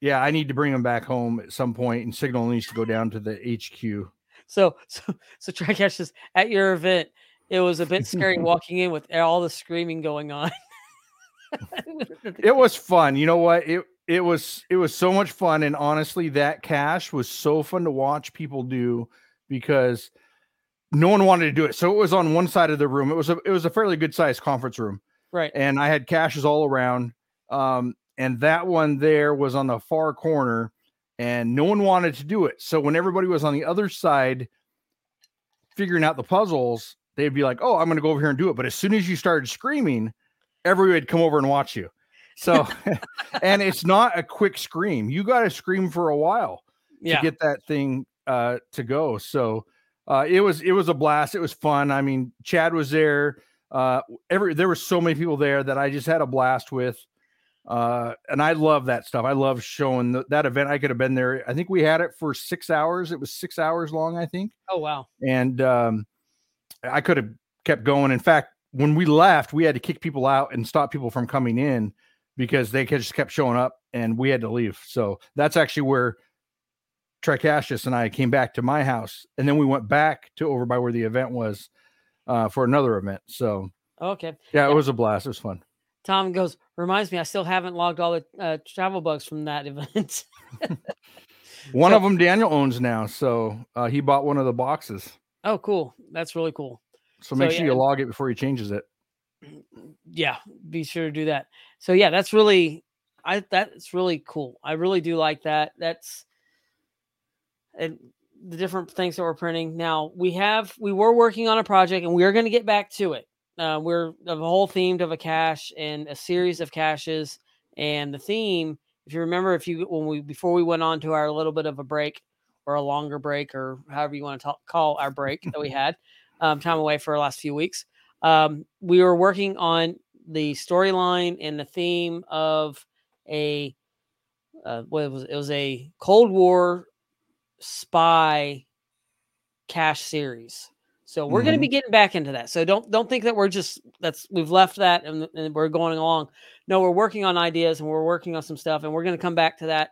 yeah, I need to bring them back home at some point, and Signal needs to go down to the HQ. So, so, so TriCache says at your event, it was a bit scary walking in with all the screaming going on. It was fun. You know what? It it was it was so much fun, and honestly, that cache was so fun to watch people do because no one wanted to do it. So it was on one side of the room. It was a it was a fairly good sized conference room, right? And I had caches all around um, and that one there was on the far corner, and no one wanted to do it. So when everybody was on the other side figuring out the puzzles, they'd be like, "Oh, I'm going to go over here and do it." But as soon as you started screaming, everybody would come over and watch you. So, and it's not a quick scream. You got to scream for a while yeah. to get that thing uh, to go. So, uh, it was it was a blast. It was fun. I mean, Chad was there. Uh, every there were so many people there that I just had a blast with. Uh, and I love that stuff. I love showing the, that event. I could have been there. I think we had it for six hours. It was six hours long, I think. Oh wow! And um, I could have kept going. In fact, when we left, we had to kick people out and stop people from coming in because they just kept showing up, and we had to leave. So that's actually where Tricasius and I came back to my house, and then we went back to over by where the event was uh, for another event. So okay, yeah, yeah, it was a blast. It was fun. Tom goes, reminds me, I still haven't logged all the uh, travel bugs from that event. one so, of them Daniel owns now, so uh, he bought one of the boxes. Oh, cool. That's really cool. So make so, sure yeah. you log it before he changes it. Yeah, be sure to do that. So yeah, that's really I that's really cool. I really do like that. That's and the different things that we're printing. Now we have we were working on a project and we are going to get back to it. Uh, we're a whole themed of a cache and a series of caches. And the theme, if you remember, if you when we before we went on to our little bit of a break or a longer break or however you want to talk, call our break that we had, um, time away for the last few weeks, um, we were working on the storyline and the theme of a uh, what it was it was a Cold War spy cache series. So we're mm-hmm. going to be getting back into that. So don't don't think that we're just that's we've left that and, and, we're going along. No, we're working on ideas and we're working on some stuff, and we're going to come back to that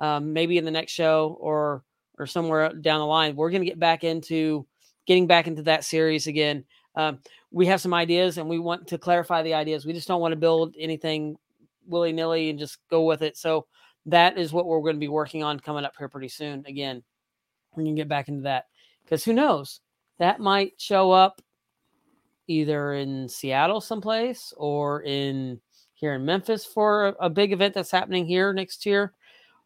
um, maybe in the next show or or somewhere down the line. We're going to get back into getting back into that series again. Um, we have some ideas and we want to clarify the ideas. We just don't want to build anything willy nilly and just go with it. So that is what we're going to be working on coming up here pretty soon. Again, we can get back into that because who knows, that might show up either in Seattle someplace or in here in Memphis for a, a big event that's happening here next year,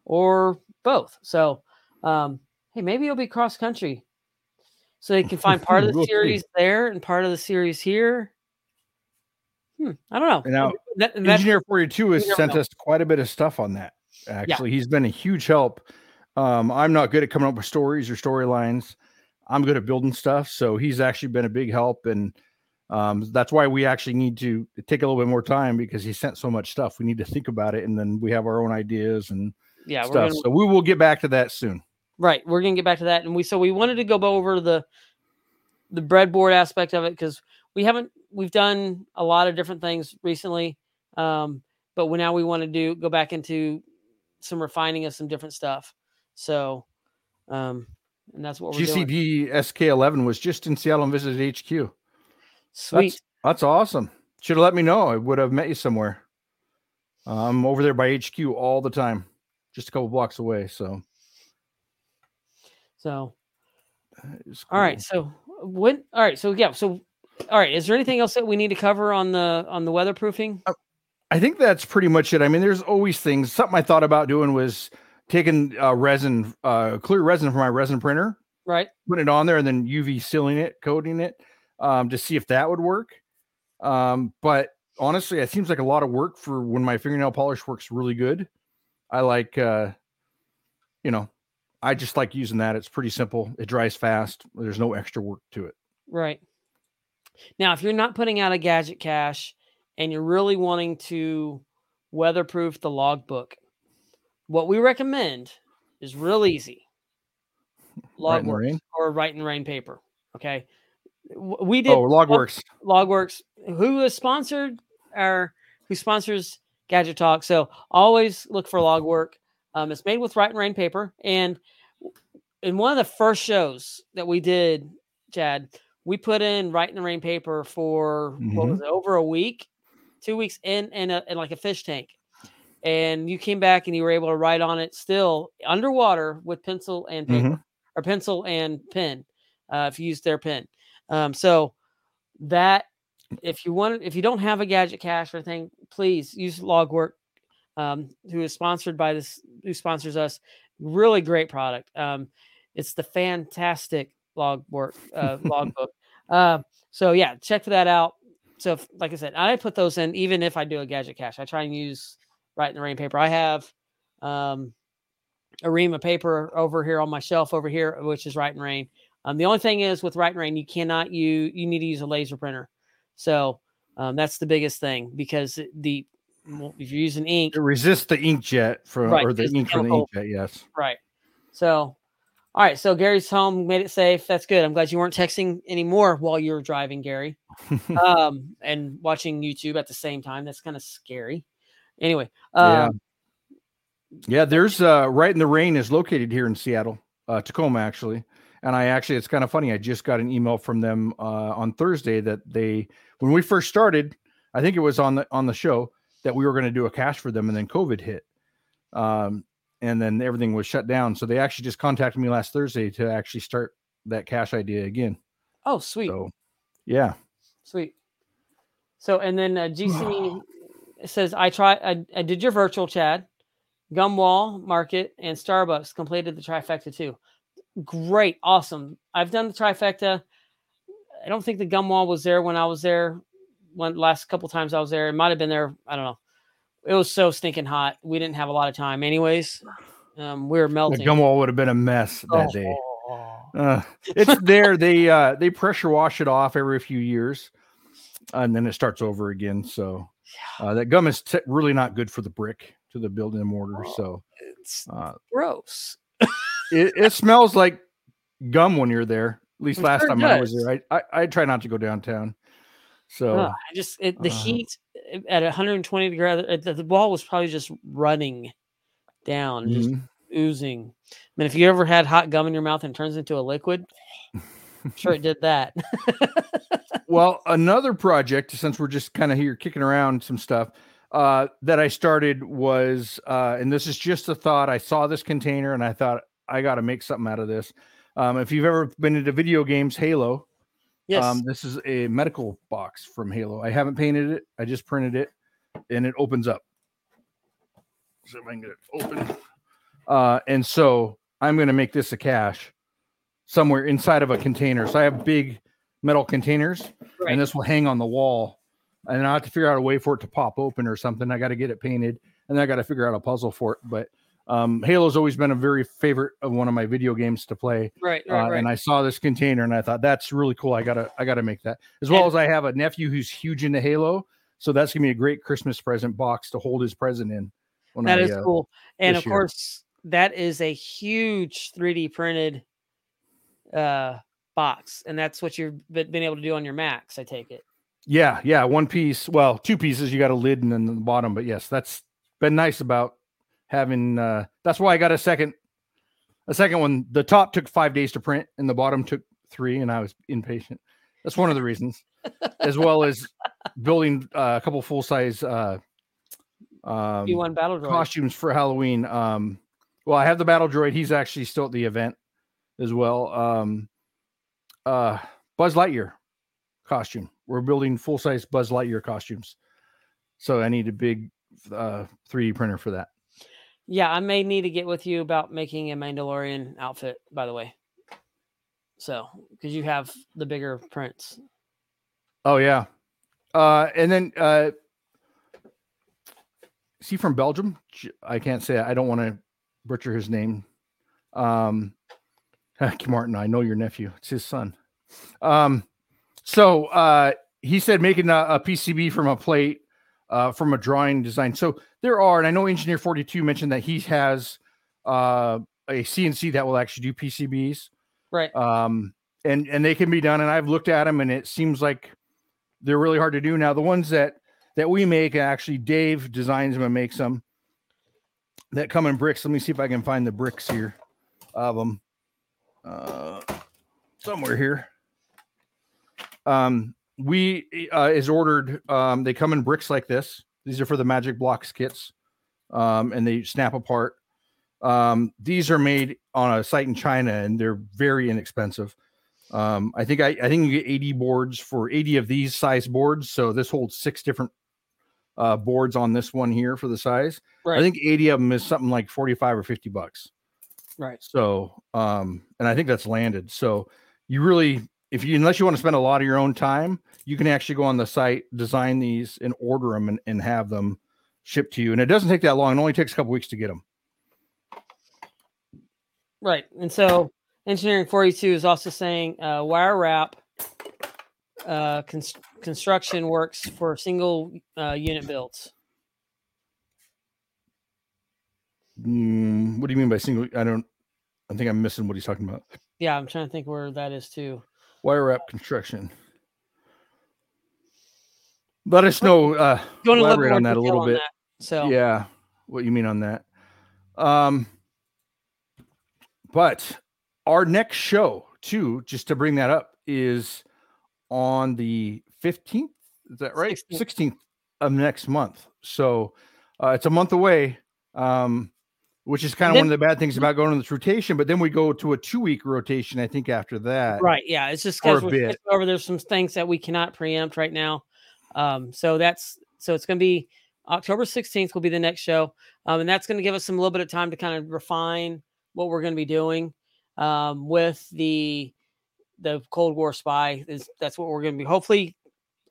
or both. So, um, hey, maybe it'll be cross country, so they can find part of the series there and part of the series here. Hmm, I don't know. And now, that, Engineer 42 has sent know. us quite a bit of stuff on that. Actually, yeah. he's been a huge help. Um, I'm not good at coming up with stories or storylines. I'm good at building stuff. So he's actually been a big help. And um, that's why we actually need to take a little bit more time because he sent so much stuff. We need to think about it. And then we have our own ideas and yeah, stuff. Gonna, so we will get back to that soon. Right. We're going to get back to that. And we, so we wanted to go over the, the breadboard aspect of it because we haven't, we've done a lot of different things recently. Um, but we, now we want to do, go back into some refining of some different stuff. So, um, and that's what we're GCD doing. SK11 was just in Seattle and visited HQ. Sweet. That's, that's awesome. Should have let me know. I would have met you somewhere. I'm over there by HQ all the time, just a couple blocks away. So, so, cool. all right. So, when, all right. So, yeah. So, all right. Is there anything else that we need to cover on the on the weatherproofing? Uh, I think that's pretty much it. I mean, there's always things. Something I thought about doing was taking uh, resin, uh, clear resin from my resin printer, right? Putting it on there and then UV sealing it, coating it, um, to see if that would work. Um, but honestly, it seems like a lot of work for when my fingernail polish works really good. I like, uh, you know, I just like using that. It's pretty simple. It dries fast. There's no extra work to it. Right. Now, if you're not putting out a gadget cache and you're really wanting to weatherproof the logbook, what we recommend is real easy. Logwerks or Rite in Rain paper. Okay. We did oh Logwerks. Logwerks, who has sponsored our who sponsors Gadget Talk. So always look for Logwerk. Um, it's made with Rite in Rain paper. And in one of the first shows that we did, Chad, we put in in the rain paper for mm-hmm. what was it, over a week, two weeks in in, a, in like a fish tank and you came back and you were able to write on it still underwater with pencil and paper mm-hmm. or pencil and pen uh, if you use their pen. Um, so that if you want, if you don't have a gadget cache or anything, please use Logwerk, um, who is sponsored by this, who sponsors us. Really great product. Um, it's the fantastic Logwerk uh, logbook. Uh, so yeah, check that out. So, if, like I said, I put those in even if I do a gadget cache. I try and use Rite in the Rain paper. I have um, a ream of paper over here on my shelf over here, which is Rite in Rain. Um, the only thing is with Rite in Rain, you cannot use, you need to use a laser printer. So um, that's the biggest thing because the, well, if you're using ink, it resists the inkjet from, right, or the ink from the inkjet. Yes. Right. So, all right. So Gary's home made it safe. That's good. I'm glad you weren't texting anymore while you were driving, Gary, um, and watching YouTube at the same time. That's kind of scary. Anyway, yeah, um, yeah. There's uh, Rite in the Rain is located here in Seattle, uh, Tacoma actually. And I actually, it's kind of funny. I just got an email from them uh, on Thursday that they, when we first started, I think it was on the on the show that we were going to do a cache for them, and then COVID hit, um, and then everything was shut down. So they actually just contacted me last Thursday to actually start that cache idea again. Oh, sweet. So, yeah. Sweet. So, and then uh, GC says, I try, I, I did your virtual, Chad. Gumwall Market and Starbucks completed the trifecta too. Great, awesome. I've done the trifecta. I don't think the Gumwall was there when I was there. One last couple times I was there, it might have been there. I don't know. It was so stinking hot. We didn't have a lot of time, anyways. Um, we were melting. The Gumwall would have been a mess that oh. day. Uh, it's there. They uh, they pressure wash it off every few years, and then it starts over again. So uh, that gum is t- really not good for the brick to the building and mortar. Oh, so it's uh, gross. it, it, smells like gum when you're there. At least I'm last sure time I was there, I, I, I try not to go downtown. So I just it, the uh, heat at 120 degrees. The, the ball was probably just running down, mm-hmm. just oozing. I mean, if you ever had hot gum in your mouth and turns into a liquid, I'm sure it did that. well, another project, since we're just kind of here kicking around some stuff, uh, that I started was, uh, and this is just a thought. I saw this container and I thought I got to make something out of this. Um, if you've ever been into video games, Halo, yes, um, this is a medical box from Halo. I haven't painted it. I just printed it, and it opens up. So if I can get it open, uh, and so I'm going to make this a cache somewhere inside of a container. So I have big metal containers, right. and this will hang on the wall and I have to figure out a way for it to pop open or something. I got to get it painted, and I got to figure out a puzzle for it. But um, Halo's always been a very favorite of one of my video games to play. Right, right, uh, right. And I saw this container, and I thought that's really cool. I gotta, I gotta make that. As well and, as I have a nephew who's huge into Halo, so that's gonna be a great Christmas present box to hold his present in. That I, is uh, cool, and of year. course, that is a huge 3D printed uh box, and that's what you've been able to do on your Macs. I take it. Yeah, yeah, one piece. Well, two pieces. You got a lid and then the bottom, but yes, that's been nice about having. uh That's why I got a second, a second one. The top took five days to print, and the bottom took three, and I was impatient. That's one of the reasons, as well as building uh, a couple full size uh um, battle droid. costumes for Halloween. Um, well, I have the battle droid. He's actually still at the event as well. Um, uh, Buzz Lightyear costume. We're building full size Buzz Lightyear costumes. So I need a big uh, 3D printer for that. Yeah, I may need to get with you about making a Mandalorian outfit, by the way. So, because you have the bigger prints. Oh, yeah. Uh, and then, uh, is he from Belgium? I can't say, I don't want to butcher his name. Um, Martin, I know your nephew. It's his son. Um, so uh, he said making a, a, PCB from a plate uh, from a drawing design. So there are, and I know Engineer 42 mentioned that he has uh, a CNC that will actually do PCBs. Right. Um, and, and they can be done. And I've looked at them and it seems like they're really hard to do. Now, the ones that, that we make, actually Dave designs them and makes them that come in bricks. Let me see if I can find the bricks here of them. Uh, somewhere here um, we uh, is ordered. Um, they come in bricks like this. These are for the Magic Blocks kits, um, and they snap apart. Um, these are made on a site in China, and they're very inexpensive. Um, I think I, I think you get 80 boards for 80 of these size boards. So this holds six different uh, boards on this one here for the size. Right. I think 80 of them is something like 45 or 50 bucks. Right. So, um, and I think that's landed. So you really if you unless you want to spend a lot of your own time, you can actually go on the site, design these, and order them and, and have them shipped to you. And it doesn't take that long. It only takes a couple weeks to get them. Right. And so engineering 42 is also saying uh, wire wrap uh, cons- construction works for single uh, unit builds. Mm, what do you mean by single? I don't. I think I'm missing what he's talking about. Yeah, I'm trying to think where that is too. Wire wrap construction. Let us know. Uh, elaborate on that a little bit. That, so yeah, what you mean on that? Um, but our next show too, just to bring that up, is on the fifteenth. Is that right? Sixteenth of next month. So uh, it's a month away. Um, which is kind of then, one of the bad things about going on this rotation. But then we go to a two week rotation, I think, after that. Right. Yeah. It's just because we're over there's some things that we cannot preempt right now. Um, so that's so it's going to be October 16th will be the next show, um, and that's going to give us some little bit of time to kind of refine what we're going to be doing um, with the the Cold War spy. Is that's what we're going to be hopefully,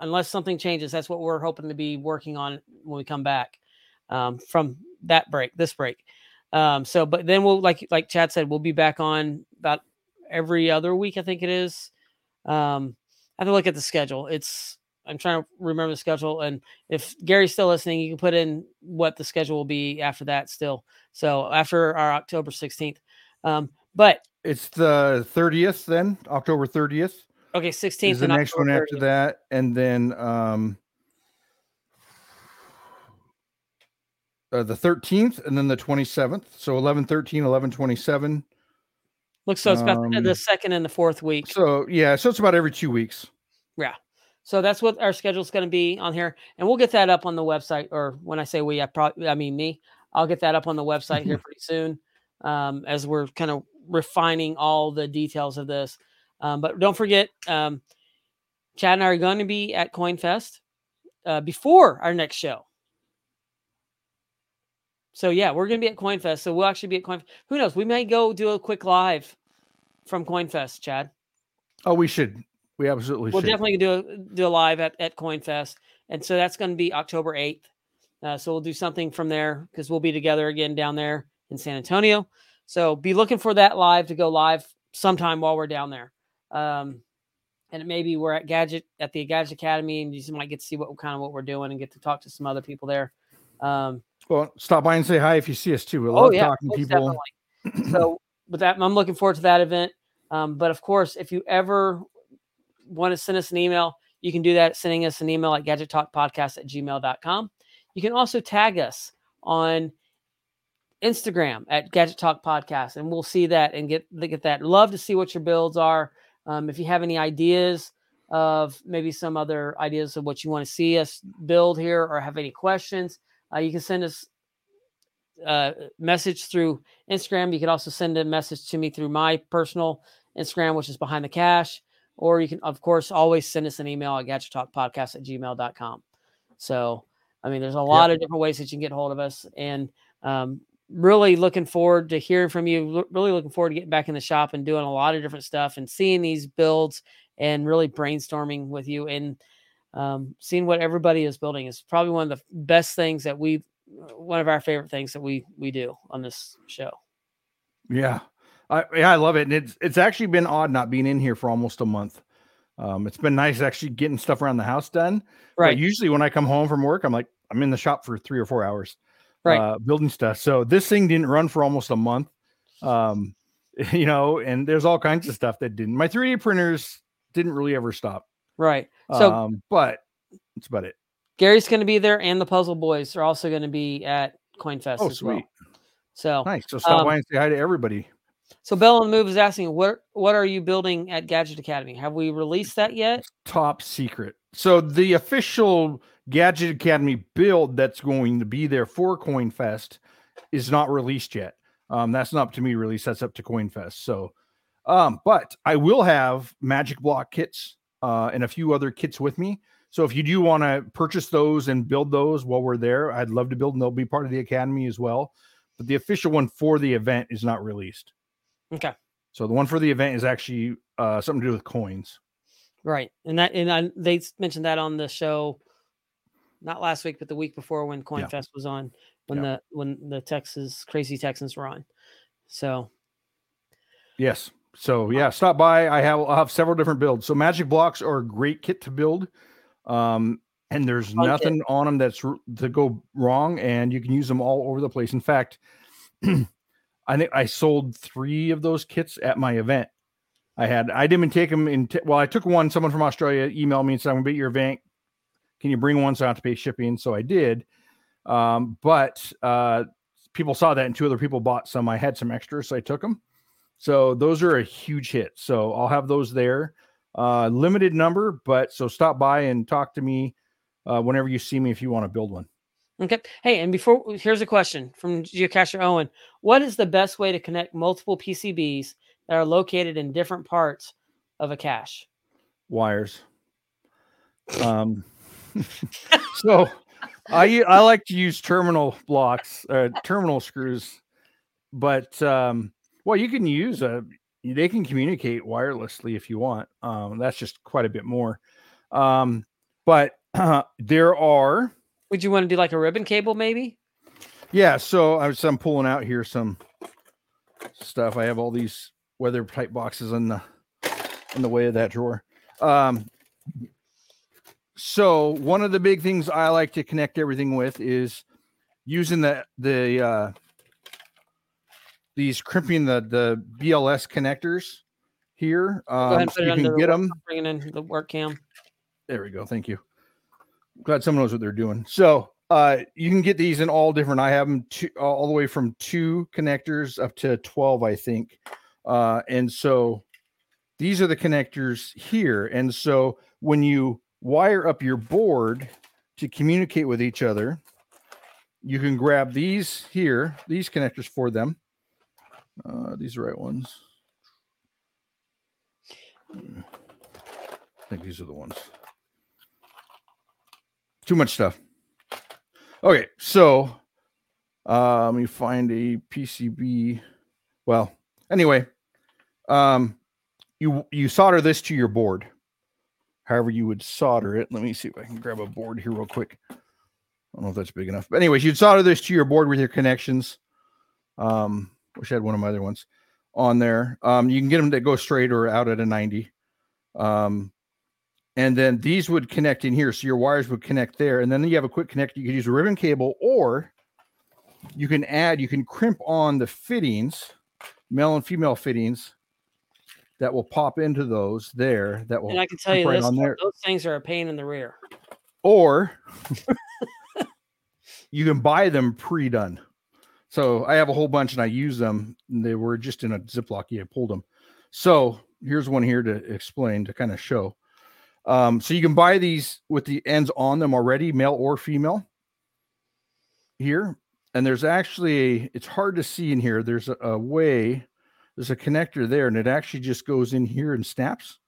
unless something changes, that's what we're hoping to be working on when we come back um, from that break, this break. Um, so, but then we'll like like Chad said, we'll be back on about every other week. I think it is. Um, I have to look at the schedule. It's I'm trying to remember the schedule, and if Gary's still listening, you can put in what the schedule will be after that. Still, so after our October 16th. Um, but it's the 30th then, October 30th. Okay, 16th. Is the next October one 30th. after that, and then um, uh, the 13th and then the 27th. So 11, 13, 11, 27. Looks so it's about um, the second and the fourth week. So yeah, so it's about every two weeks. Yeah. So that's what our schedule is going to be on here, and we'll get that up on the website. Or when I say we, I probably I mean me. I'll get that up on the website here pretty soon, um, as we're kind of refining all the details of this. Um, but don't forget, um, Chad and I are going to be at CoinFest uh, before our next show. So yeah, we're gonna be at CoinFest. So we'll actually be at CoinFest. Who knows? We may go do a quick live from CoinFest, Chad. Oh, we should. We absolutely we'll should. definitely do a do a live at, at CoinFest. And so that's gonna be October 8th. Uh, so we'll do something from there because we'll be together again down there in San Antonio. So be looking for that live to go live sometime while we're down there. Um, and maybe we're at Gadget at the Gadget Academy, and you might get to see what kind of what we're doing and get to talk to some other people there. Um, well, stop by and say hi if you see us too. We oh, love oh, yeah, talking to people. so, with that, I'm looking forward to that event. Um, but of course, if you ever want to send us an email, you can do that sending us an email at gadgettalkpodcast at gmail.com. You can also tag us on Instagram at Gadget Talk Podcast, and we'll see that and get get that. Love to see what your builds are. Um, if you have any ideas of maybe some other ideas of what you want to see us build here, or have any questions, uh, you can send us a uh, message through Instagram. You can also send a message to me through my personal Instagram, which is behind the cache. Or you can, of course, always send us an email at gadgettalkpodcast at gmail.com. So, I mean, there's a lot yep. of different ways that you can get hold of us. And um, really looking forward to hearing from you. Really looking forward to getting back in the shop and doing a lot of different stuff and seeing these builds and really brainstorming with you. And um, seeing what everybody is building is probably one of the best things that we one of our favorite things that we we do on this show. Yeah. I yeah i love it and it's it's actually been odd not being in here for almost a month. Um it's been nice actually getting stuff around the house done right. but usually when i come home from work i'm like i'm in the shop for three or four hours right. uh, building stuff. So this thing didn't run for almost a month um you know and there's all kinds of stuff that didn't. My 3d printers didn't really ever stop Right. So, um, but that's about it. Gary's going to be there, and the Puzzle Boys are also going to be at CoinFest. Oh, sweet. Well. So nice. So stop um, by and say hi to everybody. So Bell on the Move is asking, what what are you building at Gadget Academy? Have we released that yet? Top secret. So the official Gadget Academy build that's going to be there for CoinFest is not released yet. Um, that's not up to me release. That's up to CoinFest. So, um, but I will have Magic Block kits uh, and a few other kits with me. So if you do want to purchase those and build those while we're there, I'd love to build, and they'll be part of the academy as well. But the official one for the event is not released. Okay. So the one for the event is actually uh, something to do with coins. Right, and that and I, they mentioned that on the show, not last week, but the week before when CoinFest yeah. was on, when yeah. the when the Texas Crazy Texans were on. So. Yes. So yeah, stop by. I have I'll have several different builds. So magic blocks are a great kit to build. Um, and there's okay. nothing on them that's to go wrong, and you can use them all over the place. In fact, I think I sold three of those kits at my event. I had I didn't take them in. T- well, I took one. Someone from Australia emailed me and said, "I'm gonna be at your event. Can you bring one so I have to pay shipping?" So I did. Um, but uh, people saw that, and two other people bought some. I had some extras, so I took them. So those are a huge hit. So I'll have those there. Uh, limited number, but so stop by and talk to me uh, whenever you see me if you want to build one. Okay. Hey, and before here's a question from Geocacher Owen: What is the best way to connect multiple PCBs that are located in different parts of a cache? Wires. Um. so, I I like to use terminal blocks, uh, terminal screws, but um, well, you can use a. They can communicate wirelessly if you want. Um, that's just quite a bit more. Um, but uh, there are would you want to do like a ribbon cable, maybe? Yeah. So I was I'm pulling out here some stuff. I have all these weather type boxes in the in the way of that drawer. Um, so one of the big things I like to connect everything with is using the the uh, these crimping the the BLS connectors here. Um, so you can get them. Bringing in the work cam. There we go. Thank you glad someone knows what they're doing. So uh, you can get these in all different. I have them two, all the way from two connectors up to 12, I think. Uh, and so these are the connectors here. And so when you wire up your board to communicate with each other, you can grab these here, these connectors for them. Uh, these right ones. I think these are the ones. Too much stuff. Okay, so uh, let me find a PCB. Well, anyway, um, you you solder this to your board. However, you would solder it. Let me see if I can grab a board here real quick. I don't know if that's big enough. But anyways, you'd solder this to your board with your connections. Um, wish I had one of my other ones on there. Um, you can get them to go straight or out at a 90. Um, and then these would connect in here. So your wires would connect there. And then you have a quick connect. You could use a ribbon cable or you can add, you can crimp on the fittings, male and female fittings that will pop into those there. That will and I can tell you right this, on there. those things are a pain in the rear. Or you can buy them pre-done. So I have a whole bunch and I use them. They were just in a Ziploc. Yeah, I pulled them. So here's one here to explain to kind of show. Um, so you can buy these with the ends on them already, male or female. Here, and there's actually a, it's hard to see in here. There's a, a way, there's a connector there, and it actually just goes in here and snaps.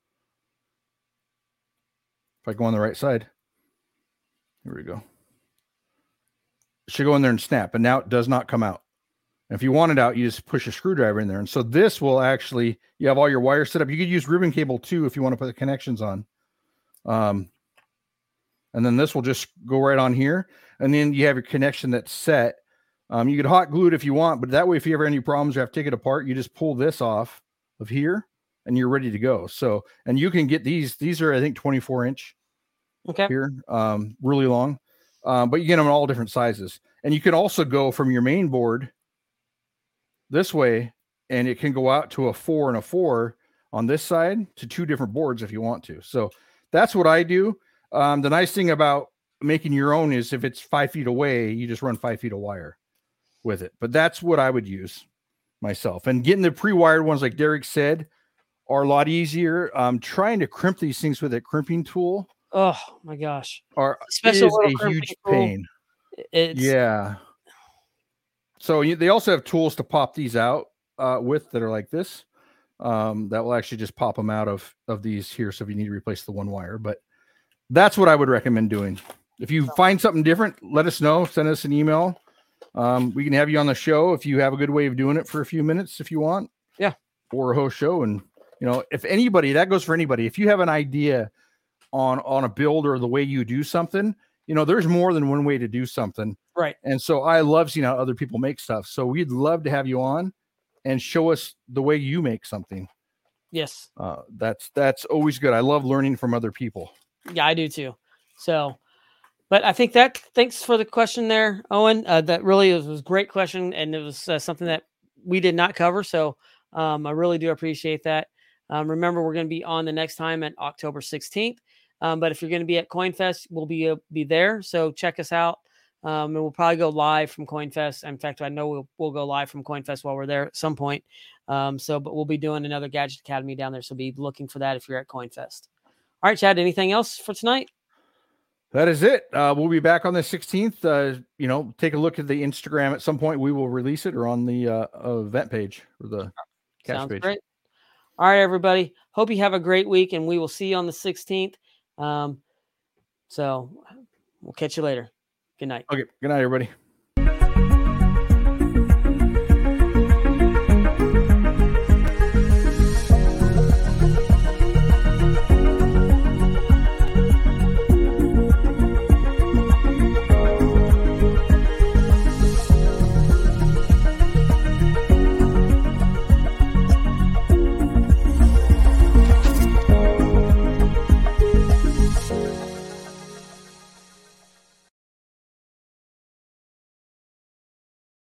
If I go on the right side, here we go. Should go in there and snap, and now it does not come out. And if you want it out, you just push a screwdriver in there. And so this will actually, you have all your wires set up. You could use ribbon cable too if you want to put the connections on. Um, and then this will just go right on here. And then you have your connection that's set. Um, you could hot glue it if you want, but that way, if you ever have any problems, you have to take it apart, you just pull this off of here and you're ready to go. So, and you can get these, these are, I think, 24 inch okay. here, um, really long. Um, but you get them in all different sizes. And you can also go from your main board this way, and it can go out to a four and a four on this side to two different boards if you want to. So that's what I do. Um, the nice thing about making your own is if it's five feet away, you just run five feet of wire with it. But that's what I would use myself. And getting the pre-wired ones, like Derek said, are a lot easier. Um, trying to crimp these things with a crimping tool. Oh my gosh! Are Special is a huge tool. pain. It's yeah. So you, they also have tools to pop these out uh, with that are like this um, that will actually just pop them out of of these here. So if you need to replace the one wire, but that's what I would recommend doing. If you find something different, let us know. Send us an email. Um, we can have you on the show if you have a good way of doing it for a few minutes, if you want. Yeah, or a host show, and you know, if anybody that goes for anybody. If you have an idea on on a build or the way you do something, you know, there's more than one way to do something. Right. And so I love seeing how other people make stuff. So we'd love to have you on and show us the way you make something. Yes. Uh, that's that's always good. I love learning from other people. Yeah, I do too. So, but I think that thanks for the question there, Owen. Uh, that really was, was a great question, and it was uh, something that we did not cover. So um, I really do appreciate that. Um, remember, we're going to be on the next time at October 16th. Um, but if you're going to be at CoinFest, we'll be uh, be there. So check us out. Um, and we'll probably go live from CoinFest. In fact, I know we'll, we'll go live from CoinFest while we're there at some point. Um, so, but we'll be doing another Gadget Academy down there. So be looking for that if you're at CoinFest. All right, Chad, anything else for tonight? That is it. Uh, we'll be back on the 16th. Uh, you know, take a look at the Instagram at some point. We will release it or on the uh, event page or the cache Sounds page. Great. All right, everybody. Hope you have a great week, and we will see you on the 16th. Um, so we'll catch you later. Good night. Okay. Good night, everybody.